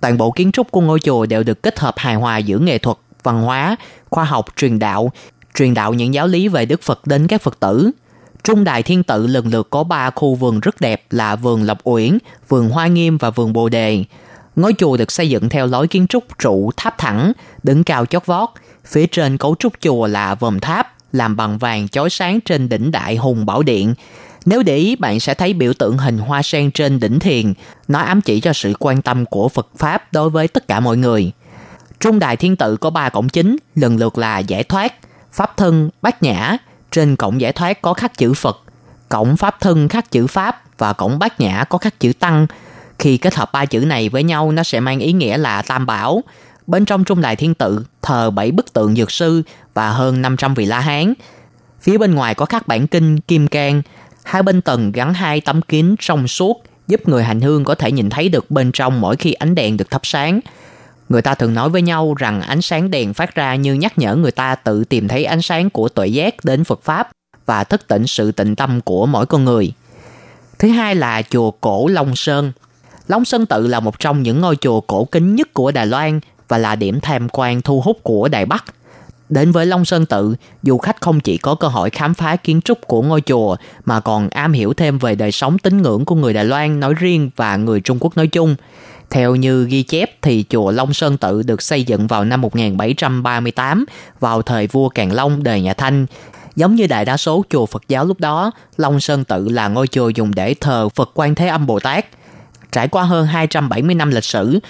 Toàn bộ kiến trúc của ngôi chùa đều được kết hợp hài hòa giữa nghệ thuật, văn hóa, khoa học, truyền đạo, truyền đạo những giáo lý về Đức Phật đến các Phật tử. Trung Đại Thiên Tự lần lượt có ba khu vườn rất đẹp là vườn Lộc Uyển, vườn Hoa Nghiêm và vườn Bồ Đề. Ngôi chùa được xây dựng theo lối kiến trúc trụ tháp thẳng, đứng cao chót vót. Phía trên cấu trúc chùa là vòm tháp, làm bằng vàng chói sáng trên đỉnh đại hùng bảo điện. Nếu để ý, bạn sẽ thấy biểu tượng hình hoa sen trên đỉnh thiền. Nó ám chỉ cho sự quan tâm của Phật Pháp đối với tất cả mọi người. Trung đài thiên tự có ba cổng chính, lần lượt là giải thoát, pháp thân, bát nhã. Trên cổng giải thoát có khắc chữ Phật, cổng pháp thân khắc chữ Pháp và cổng bát nhã có khắc chữ Tăng. Khi kết hợp ba chữ này với nhau, nó sẽ mang ý nghĩa là tam bảo. Bên trong trung đài thiên tự thờ bảy bức tượng dược sư và hơn 500 vị la hán. Phía bên ngoài có khắc bản kinh kim cang, hai bên tầng gắn hai tấm kính trong suốt, giúp người hành hương có thể nhìn thấy được bên trong mỗi khi ánh đèn được thắp sáng. Người ta thường nói với nhau rằng ánh sáng đèn phát ra như nhắc nhở người ta tự tìm thấy ánh sáng của tuệ giác đến Phật Pháp và thức tỉnh sự tịnh tâm của mỗi con người. Thứ hai là chùa cổ Long Sơn. Long Sơn tự là một trong những ngôi chùa cổ kính nhất của Đài Loan và là điểm tham quan thu hút của Đài Bắc. Đến với Long Sơn tự, du khách không chỉ có cơ hội khám phá kiến trúc của ngôi chùa mà còn am hiểu thêm về đời sống tín ngưỡng của người Đài Loan nói riêng và người Trung Quốc nói chung. Theo như ghi chép thì chùa Long Sơn Tự được xây dựng vào năm 1738 vào thời vua Càn Long đời nhà Thanh. Giống như đại đa số chùa Phật giáo lúc đó, Long Sơn Tự là ngôi chùa dùng để thờ Phật Quan Thế Âm Bồ Tát. Trải qua hơn 270 năm lịch sử,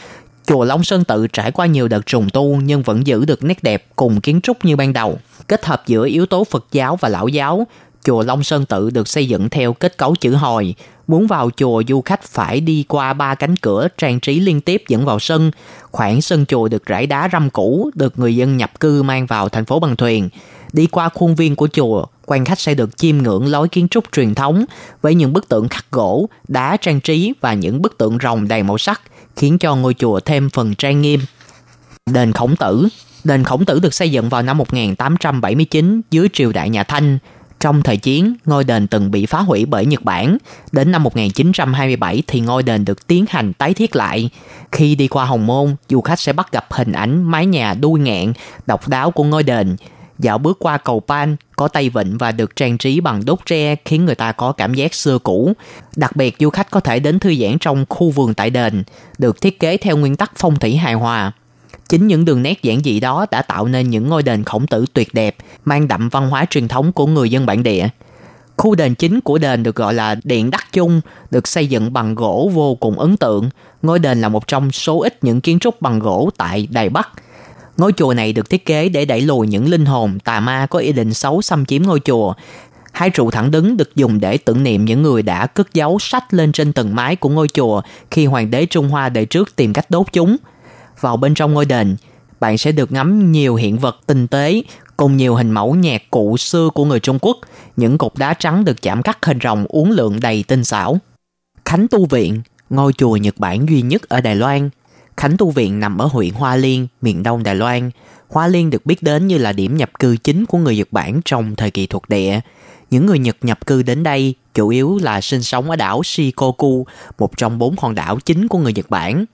chùa Long Sơn Tự trải qua nhiều đợt trùng tu nhưng vẫn giữ được nét đẹp cùng kiến trúc như ban đầu. Kết hợp giữa yếu tố Phật giáo và lão giáo, chùa Long Sơn Tự được xây dựng theo kết cấu chữ hồi. Muốn vào chùa, du khách phải đi qua ba cánh cửa trang trí liên tiếp dẫn vào sân. Khoảng sân chùa được rải đá răm cũ, được người dân nhập cư mang vào thành phố bằng thuyền. Đi qua khuôn viên của chùa, quan khách sẽ được chiêm ngưỡng lối kiến trúc truyền thống với những bức tượng khắc gỗ, đá trang trí và những bức tượng rồng đầy màu sắc, khiến cho ngôi chùa thêm phần trang nghiêm. Đền Khổng Tử Đền Khổng Tử được xây dựng vào năm 1879 dưới triều đại nhà Thanh. Trong thời chiến, ngôi đền từng bị phá hủy bởi Nhật Bản. Đến năm 1927 thì ngôi đền được tiến hành tái thiết lại. Khi đi qua Hồng Môn, du khách sẽ bắt gặp hình ảnh mái nhà đuôi ngạn, độc đáo của ngôi đền. Dạo bước qua cầu Pan, có tay vịnh và được trang trí bằng đốt tre khiến người ta có cảm giác xưa cũ. Đặc biệt du khách có thể đến thư giãn trong khu vườn tại đền, được thiết kế theo nguyên tắc phong thủy hài hòa. Chính những đường nét giản dị đó đã tạo nên những ngôi đền khổng tử tuyệt đẹp, mang đậm văn hóa truyền thống của người dân bản địa. Khu đền chính của đền được gọi là Điện Đắc Chung, được xây dựng bằng gỗ vô cùng ấn tượng. Ngôi đền là một trong số ít những kiến trúc bằng gỗ tại Đài Bắc. Ngôi chùa này được thiết kế để đẩy lùi những linh hồn tà ma có ý định xấu xâm chiếm ngôi chùa. Hai trụ thẳng đứng được dùng để tưởng niệm những người đã cất giấu sách lên trên tầng mái của ngôi chùa khi hoàng đế Trung Hoa đời trước tìm cách đốt chúng – vào bên trong ngôi đền, bạn sẽ được ngắm nhiều hiện vật tinh tế cùng nhiều hình mẫu nhạc cụ xưa của người Trung Quốc. Những cục đá trắng được chạm cắt hình rồng uốn lượn đầy tinh xảo. Khánh Tu Viện, ngôi chùa Nhật Bản duy nhất ở Đài Loan. Khánh Tu Viện nằm ở huyện Hoa Liên, miền đông Đài Loan. Hoa Liên được biết đến như là điểm nhập cư chính của người Nhật Bản trong thời kỳ thuộc địa. Những người Nhật nhập cư đến đây chủ yếu là sinh sống ở đảo Shikoku, một trong bốn hòn đảo chính của người Nhật Bản.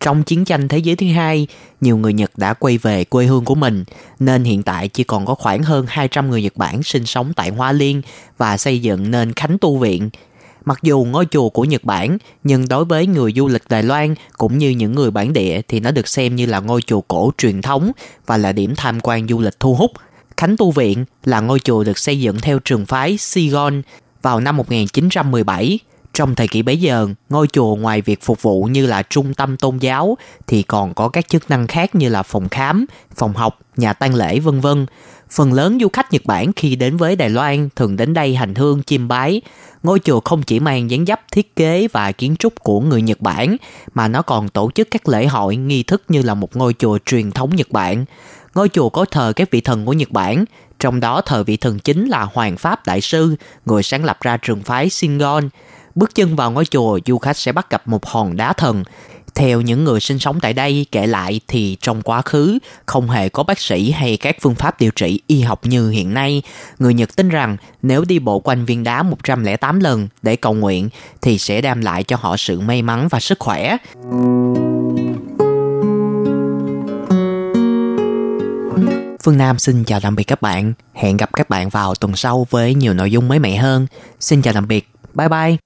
Trong chiến tranh thế giới thứ hai, nhiều người Nhật đã quay về quê hương của mình, nên hiện tại chỉ còn có khoảng hơn 200 người Nhật Bản sinh sống tại Hoa Liên và xây dựng nên Khánh Tu Viện. Mặc dù ngôi chùa của Nhật Bản, nhưng đối với người du lịch Đài Loan cũng như những người bản địa thì nó được xem như là ngôi chùa cổ truyền thống và là điểm tham quan du lịch thu hút. Khánh Tu Viện là ngôi chùa được xây dựng theo trường phái Sigon vào năm 1917 trong thời kỳ bấy giờ, ngôi chùa ngoài việc phục vụ như là trung tâm tôn giáo thì còn có các chức năng khác như là phòng khám, phòng học, nhà tang lễ vân vân. Phần lớn du khách Nhật Bản khi đến với Đài Loan thường đến đây hành hương chiêm bái. Ngôi chùa không chỉ mang dáng dấp thiết kế và kiến trúc của người Nhật Bản mà nó còn tổ chức các lễ hội nghi thức như là một ngôi chùa truyền thống Nhật Bản. Ngôi chùa có thờ các vị thần của Nhật Bản, trong đó thờ vị thần chính là Hoàng Pháp Đại Sư, người sáng lập ra trường phái Shingon. Bước chân vào ngôi chùa, du khách sẽ bắt gặp một hòn đá thần. Theo những người sinh sống tại đây kể lại thì trong quá khứ, không hề có bác sĩ hay các phương pháp điều trị y học như hiện nay. Người Nhật tin rằng nếu đi bộ quanh viên đá 108 lần để cầu nguyện thì sẽ đem lại cho họ sự may mắn và sức khỏe. Phương Nam xin chào tạm biệt các bạn. Hẹn gặp các bạn vào tuần sau với nhiều nội dung mới mẻ hơn. Xin chào tạm biệt. Bye bye.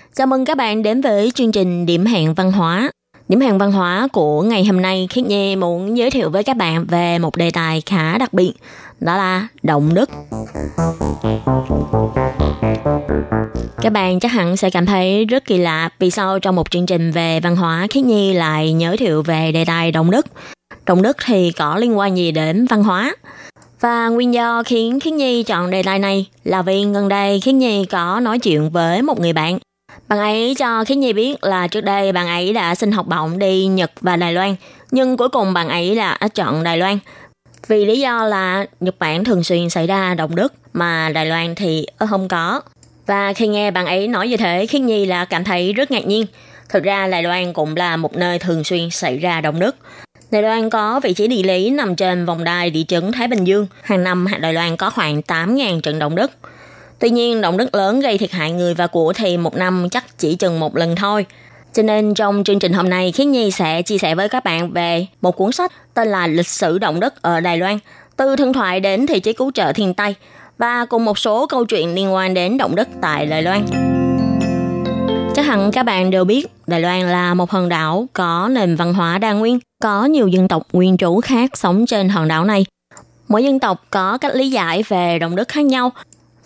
Chào mừng các bạn đến với chương trình Điểm hẹn văn hóa. Điểm hẹn văn hóa của ngày hôm nay Khiết Nhi muốn giới thiệu với các bạn về một đề tài khá đặc biệt, đó là động đất. Các bạn chắc hẳn sẽ cảm thấy rất kỳ lạ vì sao trong một chương trình về văn hóa Khiết Nhi lại giới thiệu về đề tài động đất. Động đất thì có liên quan gì đến văn hóa? Và nguyên do khiến Khiết Nhi chọn đề tài này là vì gần đây Khiết Nhi có nói chuyện với một người bạn. Bạn ấy cho Khiết Nhi biết là trước đây bạn ấy đã xin học bổng đi Nhật và Đài Loan, nhưng cuối cùng bạn ấy đã chọn Đài Loan. Vì lý do là Nhật Bản thường xuyên xảy ra động đất mà Đài Loan thì không có. Và khi nghe bạn ấy nói như thế, Khiết Nhi là cảm thấy rất ngạc nhiên. Thực ra Đài Loan cũng là một nơi thường xuyên xảy ra động đất. Đài Loan có vị trí địa lý nằm trên vòng đai địa chấn Thái Bình Dương. Hàng năm Đài Loan có khoảng 8.000 trận động đất. Tuy nhiên, động đất lớn gây thiệt hại người và của thì một năm chắc chỉ chừng một lần thôi. Cho nên trong chương trình hôm nay, Khiến Nhi sẽ chia sẻ với các bạn về một cuốn sách tên là Lịch sử động đất ở Đài Loan, từ thần thoại đến thị chế cứu trợ thiên tai và cùng một số câu chuyện liên quan đến động đất tại Đài Loan. Chắc hẳn các bạn đều biết Đài Loan là một hòn đảo có nền văn hóa đa nguyên, có nhiều dân tộc nguyên trú khác sống trên hòn đảo này. Mỗi dân tộc có cách lý giải về động đất khác nhau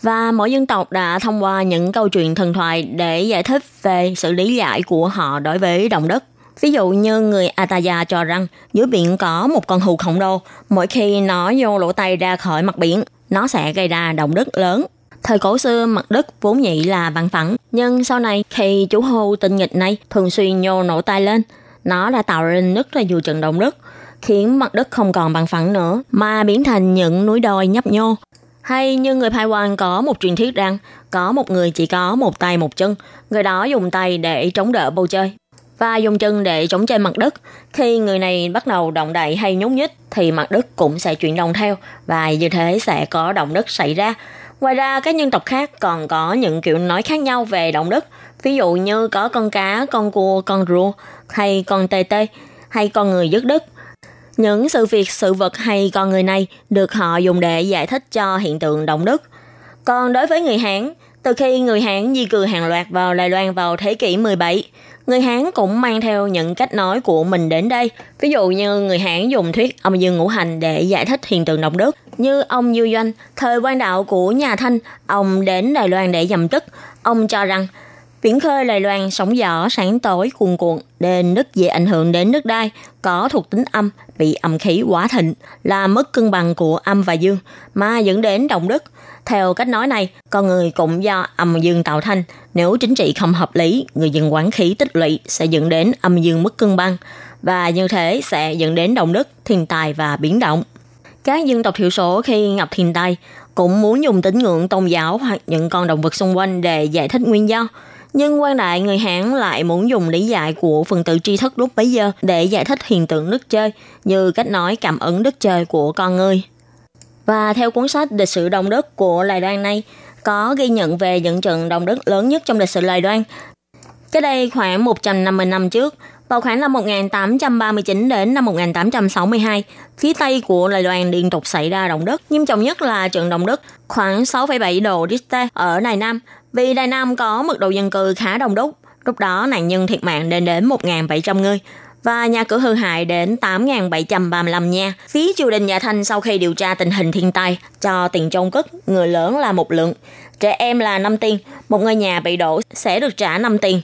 và mỗi dân tộc đã thông qua những câu chuyện thần thoại để giải thích về sự lý giải của họ đối với động đất. Ví dụ như người Ataya cho rằng dưới biển có một con hù khổng lồ, mỗi khi nó vô lỗ tay ra khỏi mặt biển, nó sẽ gây ra động đất lớn. Thời cổ xưa, mặt đất vốn nhị là bằng phẳng, nhưng sau này khi chú hô tinh nghịch này thường xuyên nhô nổ tay lên, nó đã tạo ra nứt ra nhiều trận động đất, khiến mặt đất không còn bằng phẳng nữa, mà biến thành những núi đồi nhấp nhô. Hay như người Paiwan Quan có một truyền thuyết rằng có một người chỉ có một tay một chân, người đó dùng tay để chống đỡ bầu trời và dùng chân để chống trên mặt đất. Khi người này bắt đầu động đậy hay nhúc nhích thì mặt đất cũng sẽ chuyển động theo và như thế sẽ có động đất xảy ra. Ngoài ra, các nhân tộc khác còn có những kiểu nói khác nhau về động đất. Ví dụ như có con cá, con cua, con rùa, hay con tê tê, hay con người dứt đất. Những sự việc, sự vật hay con người này được họ dùng để giải thích cho hiện tượng động đất. Còn đối với người Hán, từ khi người Hán di cư hàng loạt vào Đài Loan vào thế kỷ 17, người Hán cũng mang theo những cách nói của mình đến đây. Ví dụ như người Hán dùng thuyết âm dương ngũ hành để giải thích hiện tượng động đất. Như ông Dư Doanh, thời quan đạo của nhà Thanh, ông đến Đài Loan để dầm tức. Ông cho rằng Biển khơi lầy Loan sóng gió sáng tối cuồn cuộn, nên rất dễ ảnh hưởng đến nước đai, có thuộc tính âm, bị âm khí quá thịnh, là mất cân bằng của âm và dương, mà dẫn đến động đất. Theo cách nói này, con người cũng do âm dương tạo thành. Nếu chính trị không hợp lý, người dân quán khí tích lũy sẽ dẫn đến âm dương mất cân bằng, và như thế sẽ dẫn đến động đất, thiên tai và biến động. Các dân tộc thiểu số khi gặp thiên tai cũng muốn dùng tín ngưỡng tôn giáo hoặc những con động vật xung quanh để giải thích nguyên do. Nhưng quan đại người Hán lại muốn dùng lý giải của phần tử tri thức lúc bấy giờ để giải thích hiện tượng nước chơi như cách nói cảm ứng đất trời của con người. Và theo cuốn sách Lịch sử đồng đất của Lai Đoan này, có ghi nhận về những trận đồng đất lớn nhất trong lịch sử Lai Đoan. Cái đây khoảng 150 năm trước, vào khoảng năm 1839 đến năm 1862, phía tây của Lai Loan liên tục xảy ra động đất. Nghiêm trọng nhất là trận động đất khoảng 6,7 độ Richter ở Đài Nam. Vì Đài Nam có mật độ dân cư khá đông đúc, lúc đó nạn nhân thiệt mạng lên đến 1.700 người và nhà cửa hư hại đến 8.735 nha. Phía triều đình nhà Thanh sau khi điều tra tình hình thiên tai cho tiền trông cất, người lớn là một lượng, trẻ em là 5 tiền, một ngôi nhà bị đổ sẽ được trả 5 tiền.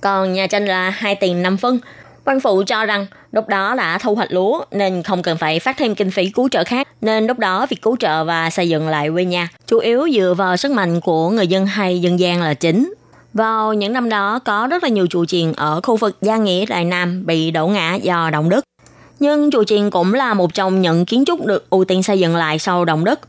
Còn nhà tranh là 2 tiền 5 phân. Quan phụ cho rằng lúc đó đã thu hoạch lúa nên không cần phải phát thêm kinh phí cứu trợ khác. Nên lúc đó việc cứu trợ và xây dựng lại quê nhà chủ yếu dựa vào sức mạnh của người dân hay dân gian là chính. Vào những năm đó, có rất là nhiều chùa chiền ở khu vực Gia Nghĩa, Đài Nam bị đổ ngã do động đất. Nhưng chùa chiền cũng là một trong những kiến trúc được ưu tiên xây dựng lại sau động đất.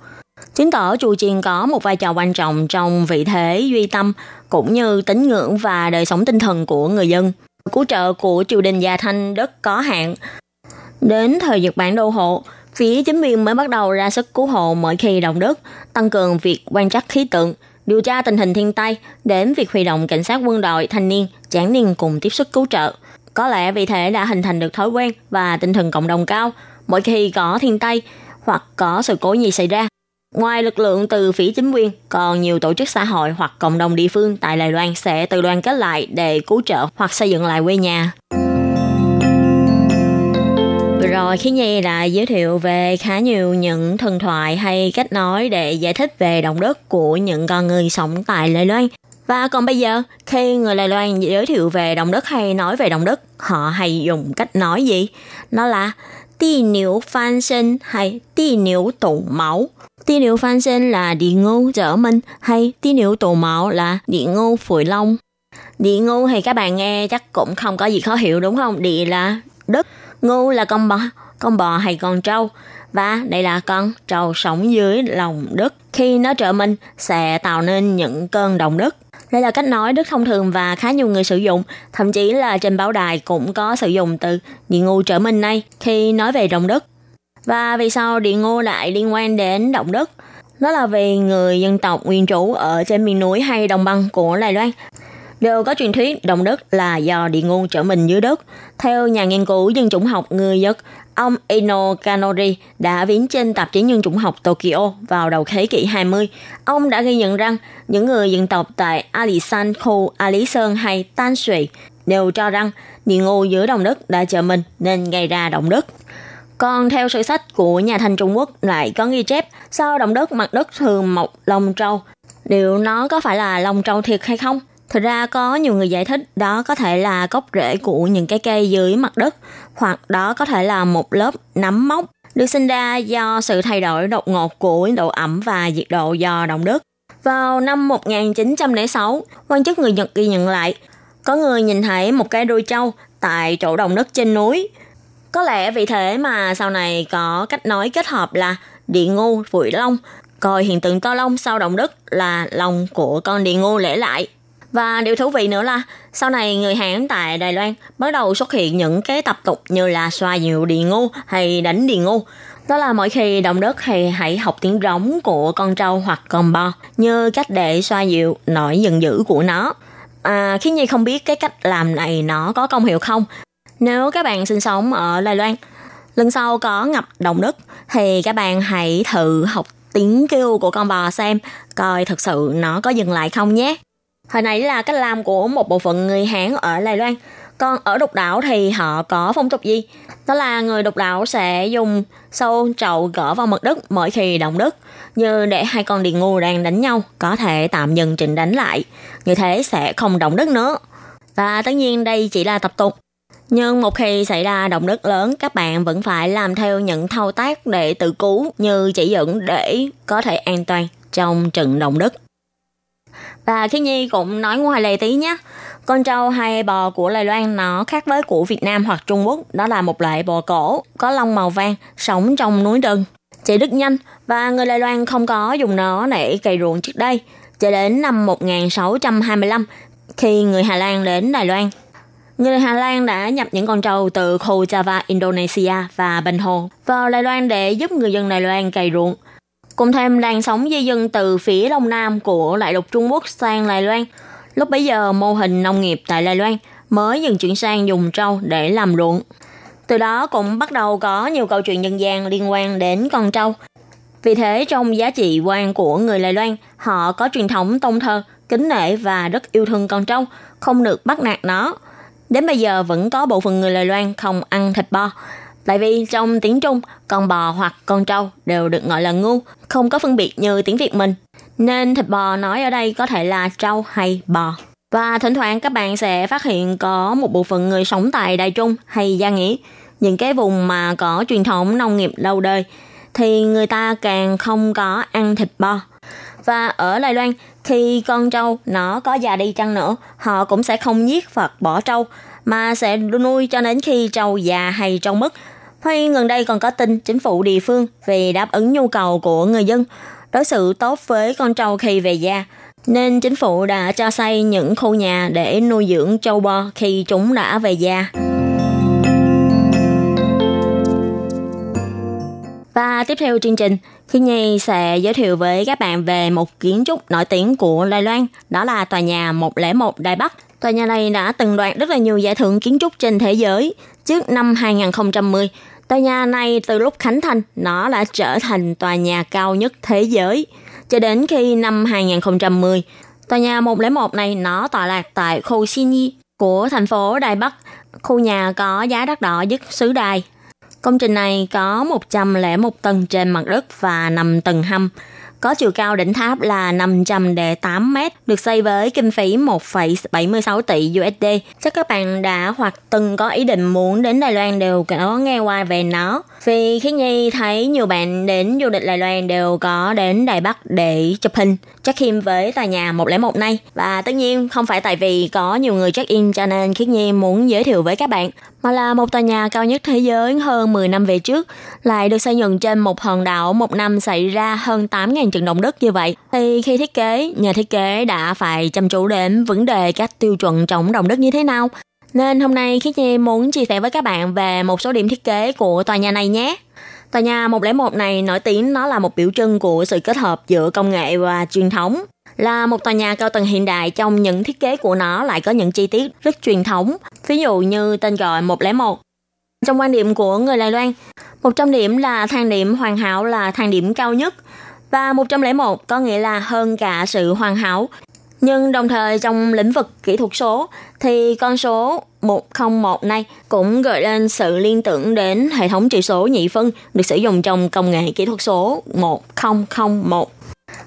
Chứng tỏ chùa chiền có một vai trò quan trọng trong vị thế, duy tâm, cũng như tín ngưỡng và đời sống tinh thần của người dân. Cứu trợ của triều đình già Thanh rất có hạn. Đến thời Nhật Bản đô hộ, phía chính quyền mới bắt đầu ra sức cứu hộ mỗi khi động đất, tăng cường việc quan trắc khí tượng, điều tra tình hình thiên tai, đến việc huy động cảnh sát quân đội, thanh niên, tráng niên cùng tiếp sức cứu trợ. Có lẽ vì thế đã hình thành được thói quen và tinh thần cộng đồng cao. Mỗi khi có thiên tai hoặc có sự cố gì xảy ra, Ngoài lực lượng từ phía chính quyền, còn nhiều tổ chức xã hội hoặc cộng đồng địa phương tại Đài Loan sẽ tự đoàn kết lại để cứu trợ hoặc xây dựng lại quê nhà. Vừa rồi khi Nhi đã giới thiệu về khá nhiều những thần thoại hay cách nói để giải thích về động đất của những con người sống tại Đài Loan. Và còn bây giờ, khi người Đài Loan giới thiệu về động đất hay nói về động đất, họ hay dùng cách nói gì? Nó là ti niu phan sinh hay ti niu máu. Ti niu phan sinh là địa ngưu trở minh hay ti niu máu là địa ngưu phổi long. Địa ngưu thì các bạn nghe chắc cũng không có gì khó hiểu đúng không? Địa là đất, ngưu là con bò, con bò hay con trâu. Và đây là con trâu sống dưới lòng đất. Khi nó trở mình sẽ tạo nên những cơn động đất. Đây là cách nói rất thông thường và khá nhiều người sử dụng, thậm chí là trên báo đài cũng có sử dụng từ địa ngu trở mình này khi nói về động đất. Và vì sao địa ngô lại liên quan đến động đất? Đó là vì người dân tộc nguyên trú ở trên miền núi hay đồng bằng của Đài Loan đều có truyền thuyết động đất là do địa ngôn trở mình dưới đất. Theo nhà nghiên cứu dân chủng học người Nhật, ông Eno Kanori đã viết trên tạp chí nhân chủng học Tokyo vào đầu thế kỷ 20. Ông đã ghi nhận rằng những người dân tộc tại Alisan, khu Ali Sơn hay Tan Sui đều cho rằng địa ngô giữa đồng đất đã chờ mình nên gây ra động đất. Còn theo sử sách của nhà thanh Trung Quốc lại có ghi chép sau động đất mặt đất thường mọc lông trâu. Liệu nó có phải là lông trâu thiệt hay không? Thực ra có nhiều người giải thích đó có thể là gốc rễ của những cái cây dưới mặt đất hoặc đó có thể là một lớp nấm mốc được sinh ra do sự thay đổi đột ngột của độ ẩm và nhiệt độ do động đất. Vào năm 1906, quan chức người Nhật ghi nhận lại, có người nhìn thấy một cái đuôi trâu tại chỗ động đất trên núi. Có lẽ vì thế mà sau này có cách nói kết hợp là địa ngu phủi lông, coi hiện tượng to long sau động đất là lòng của con địa ngu lễ lại. Và điều thú vị nữa là sau này người Hán tại Đài Loan bắt đầu xuất hiện những cái tập tục như là xoa dịu địa ngu hay đánh địa ngu. Đó là mỗi khi động đất thì hãy học tiếng rống của con trâu hoặc con bò như cách để xoa dịu nỗi giận dữ của nó. À, khiến Nhi không biết cái cách làm này nó có công hiệu không. Nếu các bạn sinh sống ở Đài Loan, lần sau có ngập động đất thì các bạn hãy thử học tiếng kêu của con bò xem coi thực sự nó có dừng lại không nhé. Hồi nãy là cách làm của một bộ phận người Hán ở Đài Loan. Còn ở độc đảo thì họ có phong tục gì? Đó là người độc đảo sẽ dùng sâu trậu gỡ vào mặt đất mỗi khi động đất, như để hai con điền ngu đang đánh nhau có thể tạm dừng trình đánh lại. Như thế sẽ không động đất nữa. Và tất nhiên đây chỉ là tập tục. Nhưng một khi xảy ra động đất lớn, các bạn vẫn phải làm theo những thao tác để tự cứu như chỉ dẫn để có thể an toàn trong trận động đất. Và Khiết Nhi cũng nói ngoài lề tí nhé. Con trâu hay bò của Đài Loan nó khác với của Việt Nam hoặc Trung Quốc. Đó là một loại bò cổ, có lông màu vàng, sống trong núi rừng. Chạy rất nhanh và người Đài Loan không có dùng nó để cày ruộng trước đây. Cho đến năm 1625, khi người Hà Lan đến Đài Loan. Người Hà Lan đã nhập những con trâu từ khu Java, Indonesia và Bình Hồ vào Đài Loan để giúp người dân Đài Loan cày ruộng cùng thêm làn sóng di dân từ phía đông nam của đại lục Trung Quốc sang Đài Loan. Lúc bấy giờ, mô hình nông nghiệp tại Đài Loan mới dần chuyển sang dùng trâu để làm ruộng. Từ đó cũng bắt đầu có nhiều câu chuyện dân gian liên quan đến con trâu. Vì thế trong giá trị quan của người Đài Loan, họ có truyền thống tôn thờ, kính nể và rất yêu thương con trâu, không được bắt nạt nó. Đến bây giờ vẫn có bộ phận người Đài Loan không ăn thịt bò. Tại vì trong tiếng Trung, con bò hoặc con trâu đều được gọi là ngu, không có phân biệt như tiếng Việt mình. Nên thịt bò nói ở đây có thể là trâu hay bò. Và thỉnh thoảng các bạn sẽ phát hiện có một bộ phận người sống tại Đài Trung hay Gia Nghĩa, những cái vùng mà có truyền thống nông nghiệp lâu đời, thì người ta càng không có ăn thịt bò. Và ở Đài Loan, khi con trâu nó có già đi chăng nữa, họ cũng sẽ không giết hoặc bỏ trâu, mà sẽ nuôi cho đến khi trâu già hay trâu mất. Hay gần đây còn có tin chính phủ địa phương vì đáp ứng nhu cầu của người dân, đối xử tốt với con trâu khi về gia nên chính phủ đã cho xây những khu nhà để nuôi dưỡng trâu bò khi chúng đã về già. Và tiếp theo chương trình, Khi Nhi sẽ giới thiệu với các bạn về một kiến trúc nổi tiếng của Đài Loan, đó là tòa nhà 101 Đài Bắc. Tòa nhà này đã từng đoạt rất là nhiều giải thưởng kiến trúc trên thế giới. Trước năm 2010, tòa nhà này từ lúc khánh thành, nó đã trở thành tòa nhà cao nhất thế giới. Cho đến khi năm 2010, tòa nhà 101 này nó tọa lạc tại khu Xinyi của thành phố Đài Bắc. Khu nhà có giá đắt đỏ nhất xứ Đài Công trình này có 101 tầng trên mặt đất và 5 tầng hầm. Có chiều cao đỉnh tháp là 508 mét, được xây với kinh phí 1,76 tỷ USD. Chắc các bạn đã hoặc từng có ý định muốn đến Đài Loan đều có nghe qua về nó. Vì khi Nhi thấy nhiều bạn đến du lịch Đài Loan đều có đến Đài Bắc để chụp hình, check-in với tòa nhà 101 này. Và tất nhiên không phải tại vì có nhiều người check-in cho nên Khiết Nhi muốn giới thiệu với các bạn, mà là một tòa nhà cao nhất thế giới hơn 10 năm về trước, lại được xây dựng trên một hòn đảo một năm xảy ra hơn 8.000 trận động đất như vậy. Thì khi thiết kế, nhà thiết kế đã phải chăm chú đến vấn đề các tiêu chuẩn chống động đất như thế nào nên hôm nay khi Nhi muốn chia sẻ với các bạn về một số điểm thiết kế của tòa nhà này nhé. Tòa nhà 101 này nổi tiếng nó là một biểu trưng của sự kết hợp giữa công nghệ và truyền thống. Là một tòa nhà cao tầng hiện đại trong những thiết kế của nó lại có những chi tiết rất truyền thống, ví dụ như tên gọi 101. Trong quan điểm của người Đài Loan, 100 điểm là thang điểm hoàn hảo là thang điểm cao nhất và 101 có nghĩa là hơn cả sự hoàn hảo nhưng đồng thời trong lĩnh vực kỹ thuật số thì con số 101 này cũng gợi lên sự liên tưởng đến hệ thống trị số nhị phân được sử dụng trong công nghệ kỹ thuật số 1001.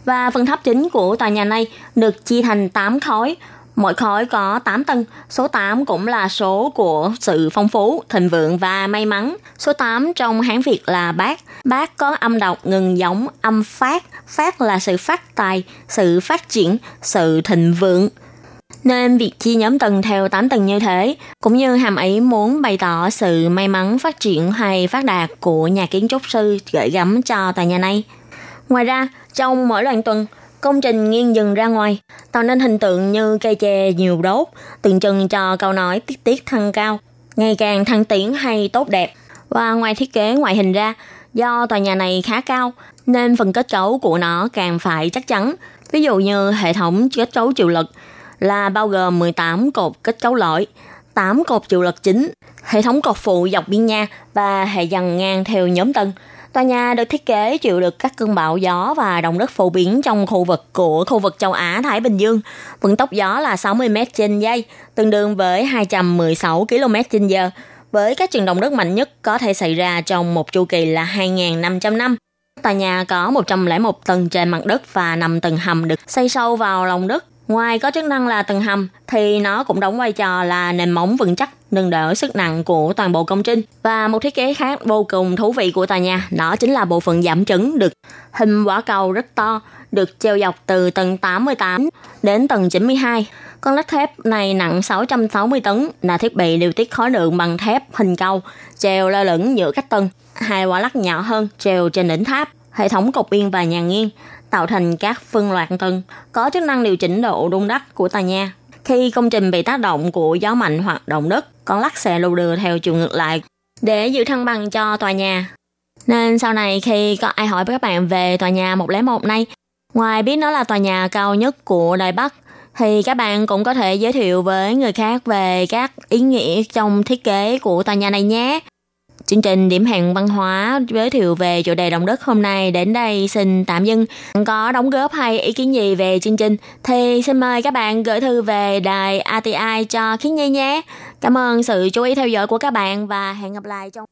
Và phần tháp chính của tòa nhà này được chia thành 8 khối, Mỗi khối có 8 tầng, số 8 cũng là số của sự phong phú, thịnh vượng và may mắn. Số 8 trong Hán Việt là bát. Bát có âm đọc ngừng giống âm phát. Phát là sự phát tài, sự phát triển, sự thịnh vượng. Nên việc chia nhóm tầng theo 8 tầng như thế, cũng như hàm ý muốn bày tỏ sự may mắn phát triển hay phát đạt của nhà kiến trúc sư gửi gắm cho tòa nhà này. Ngoài ra, trong mỗi đoàn tuần, Công trình nghiêng dừng ra ngoài, tạo nên hình tượng như cây tre nhiều đốt, tượng trưng cho câu nói tiết tiết thăng cao, ngày càng thăng tiến hay tốt đẹp. Và ngoài thiết kế ngoại hình ra, do tòa nhà này khá cao, nên phần kết cấu của nó càng phải chắc chắn. Ví dụ như hệ thống kết cấu chịu lực là bao gồm 18 cột kết cấu lõi, 8 cột chịu lực chính, hệ thống cột phụ dọc biên nha và hệ dằn ngang theo nhóm tầng – Tòa nhà được thiết kế chịu được các cơn bão gió và động đất phổ biến trong khu vực của khu vực châu Á Thái Bình Dương. Vận tốc gió là 60 m trên giây, tương đương với 216 km trên giờ. Với các trận động đất mạnh nhất có thể xảy ra trong một chu kỳ là 2.500 năm. Tòa nhà có 101 tầng trên mặt đất và 5 tầng hầm được xây sâu vào lòng đất. Ngoài có chức năng là tầng hầm thì nó cũng đóng vai trò là nền móng vững chắc nâng đỡ sức nặng của toàn bộ công trình. Và một thiết kế khác vô cùng thú vị của tòa nhà, đó chính là bộ phận giảm chấn được hình quả cầu rất to, được treo dọc từ tầng 88 đến tầng 92. Con lách thép này nặng 660 tấn là thiết bị điều tiết khối lượng bằng thép hình cầu, treo lơ lửng giữa các tầng. Hai quả lắc nhỏ hơn treo trên đỉnh tháp, hệ thống cột biên và nhà nghiêng tạo thành các phân loạt tầng, có chức năng điều chỉnh độ rung đất của tòa nhà. Khi công trình bị tác động của gió mạnh hoặc động đất, con lắc sẽ lù đưa theo chiều ngược lại để giữ thăng bằng cho tòa nhà. Nên sau này khi có ai hỏi với các bạn về tòa nhà 101 này, ngoài biết nó là tòa nhà cao nhất của Đài Bắc, thì các bạn cũng có thể giới thiệu với người khác về các ý nghĩa trong thiết kế của tòa nhà này nhé. Chương trình điểm hẹn văn hóa giới thiệu về chủ đề động đất hôm nay đến đây xin tạm dừng. Có đóng góp hay ý kiến gì về chương trình thì xin mời các bạn gửi thư về đài ATI cho Khiến Nhi nhé. Cảm ơn sự chú ý theo dõi của các bạn và hẹn gặp lại trong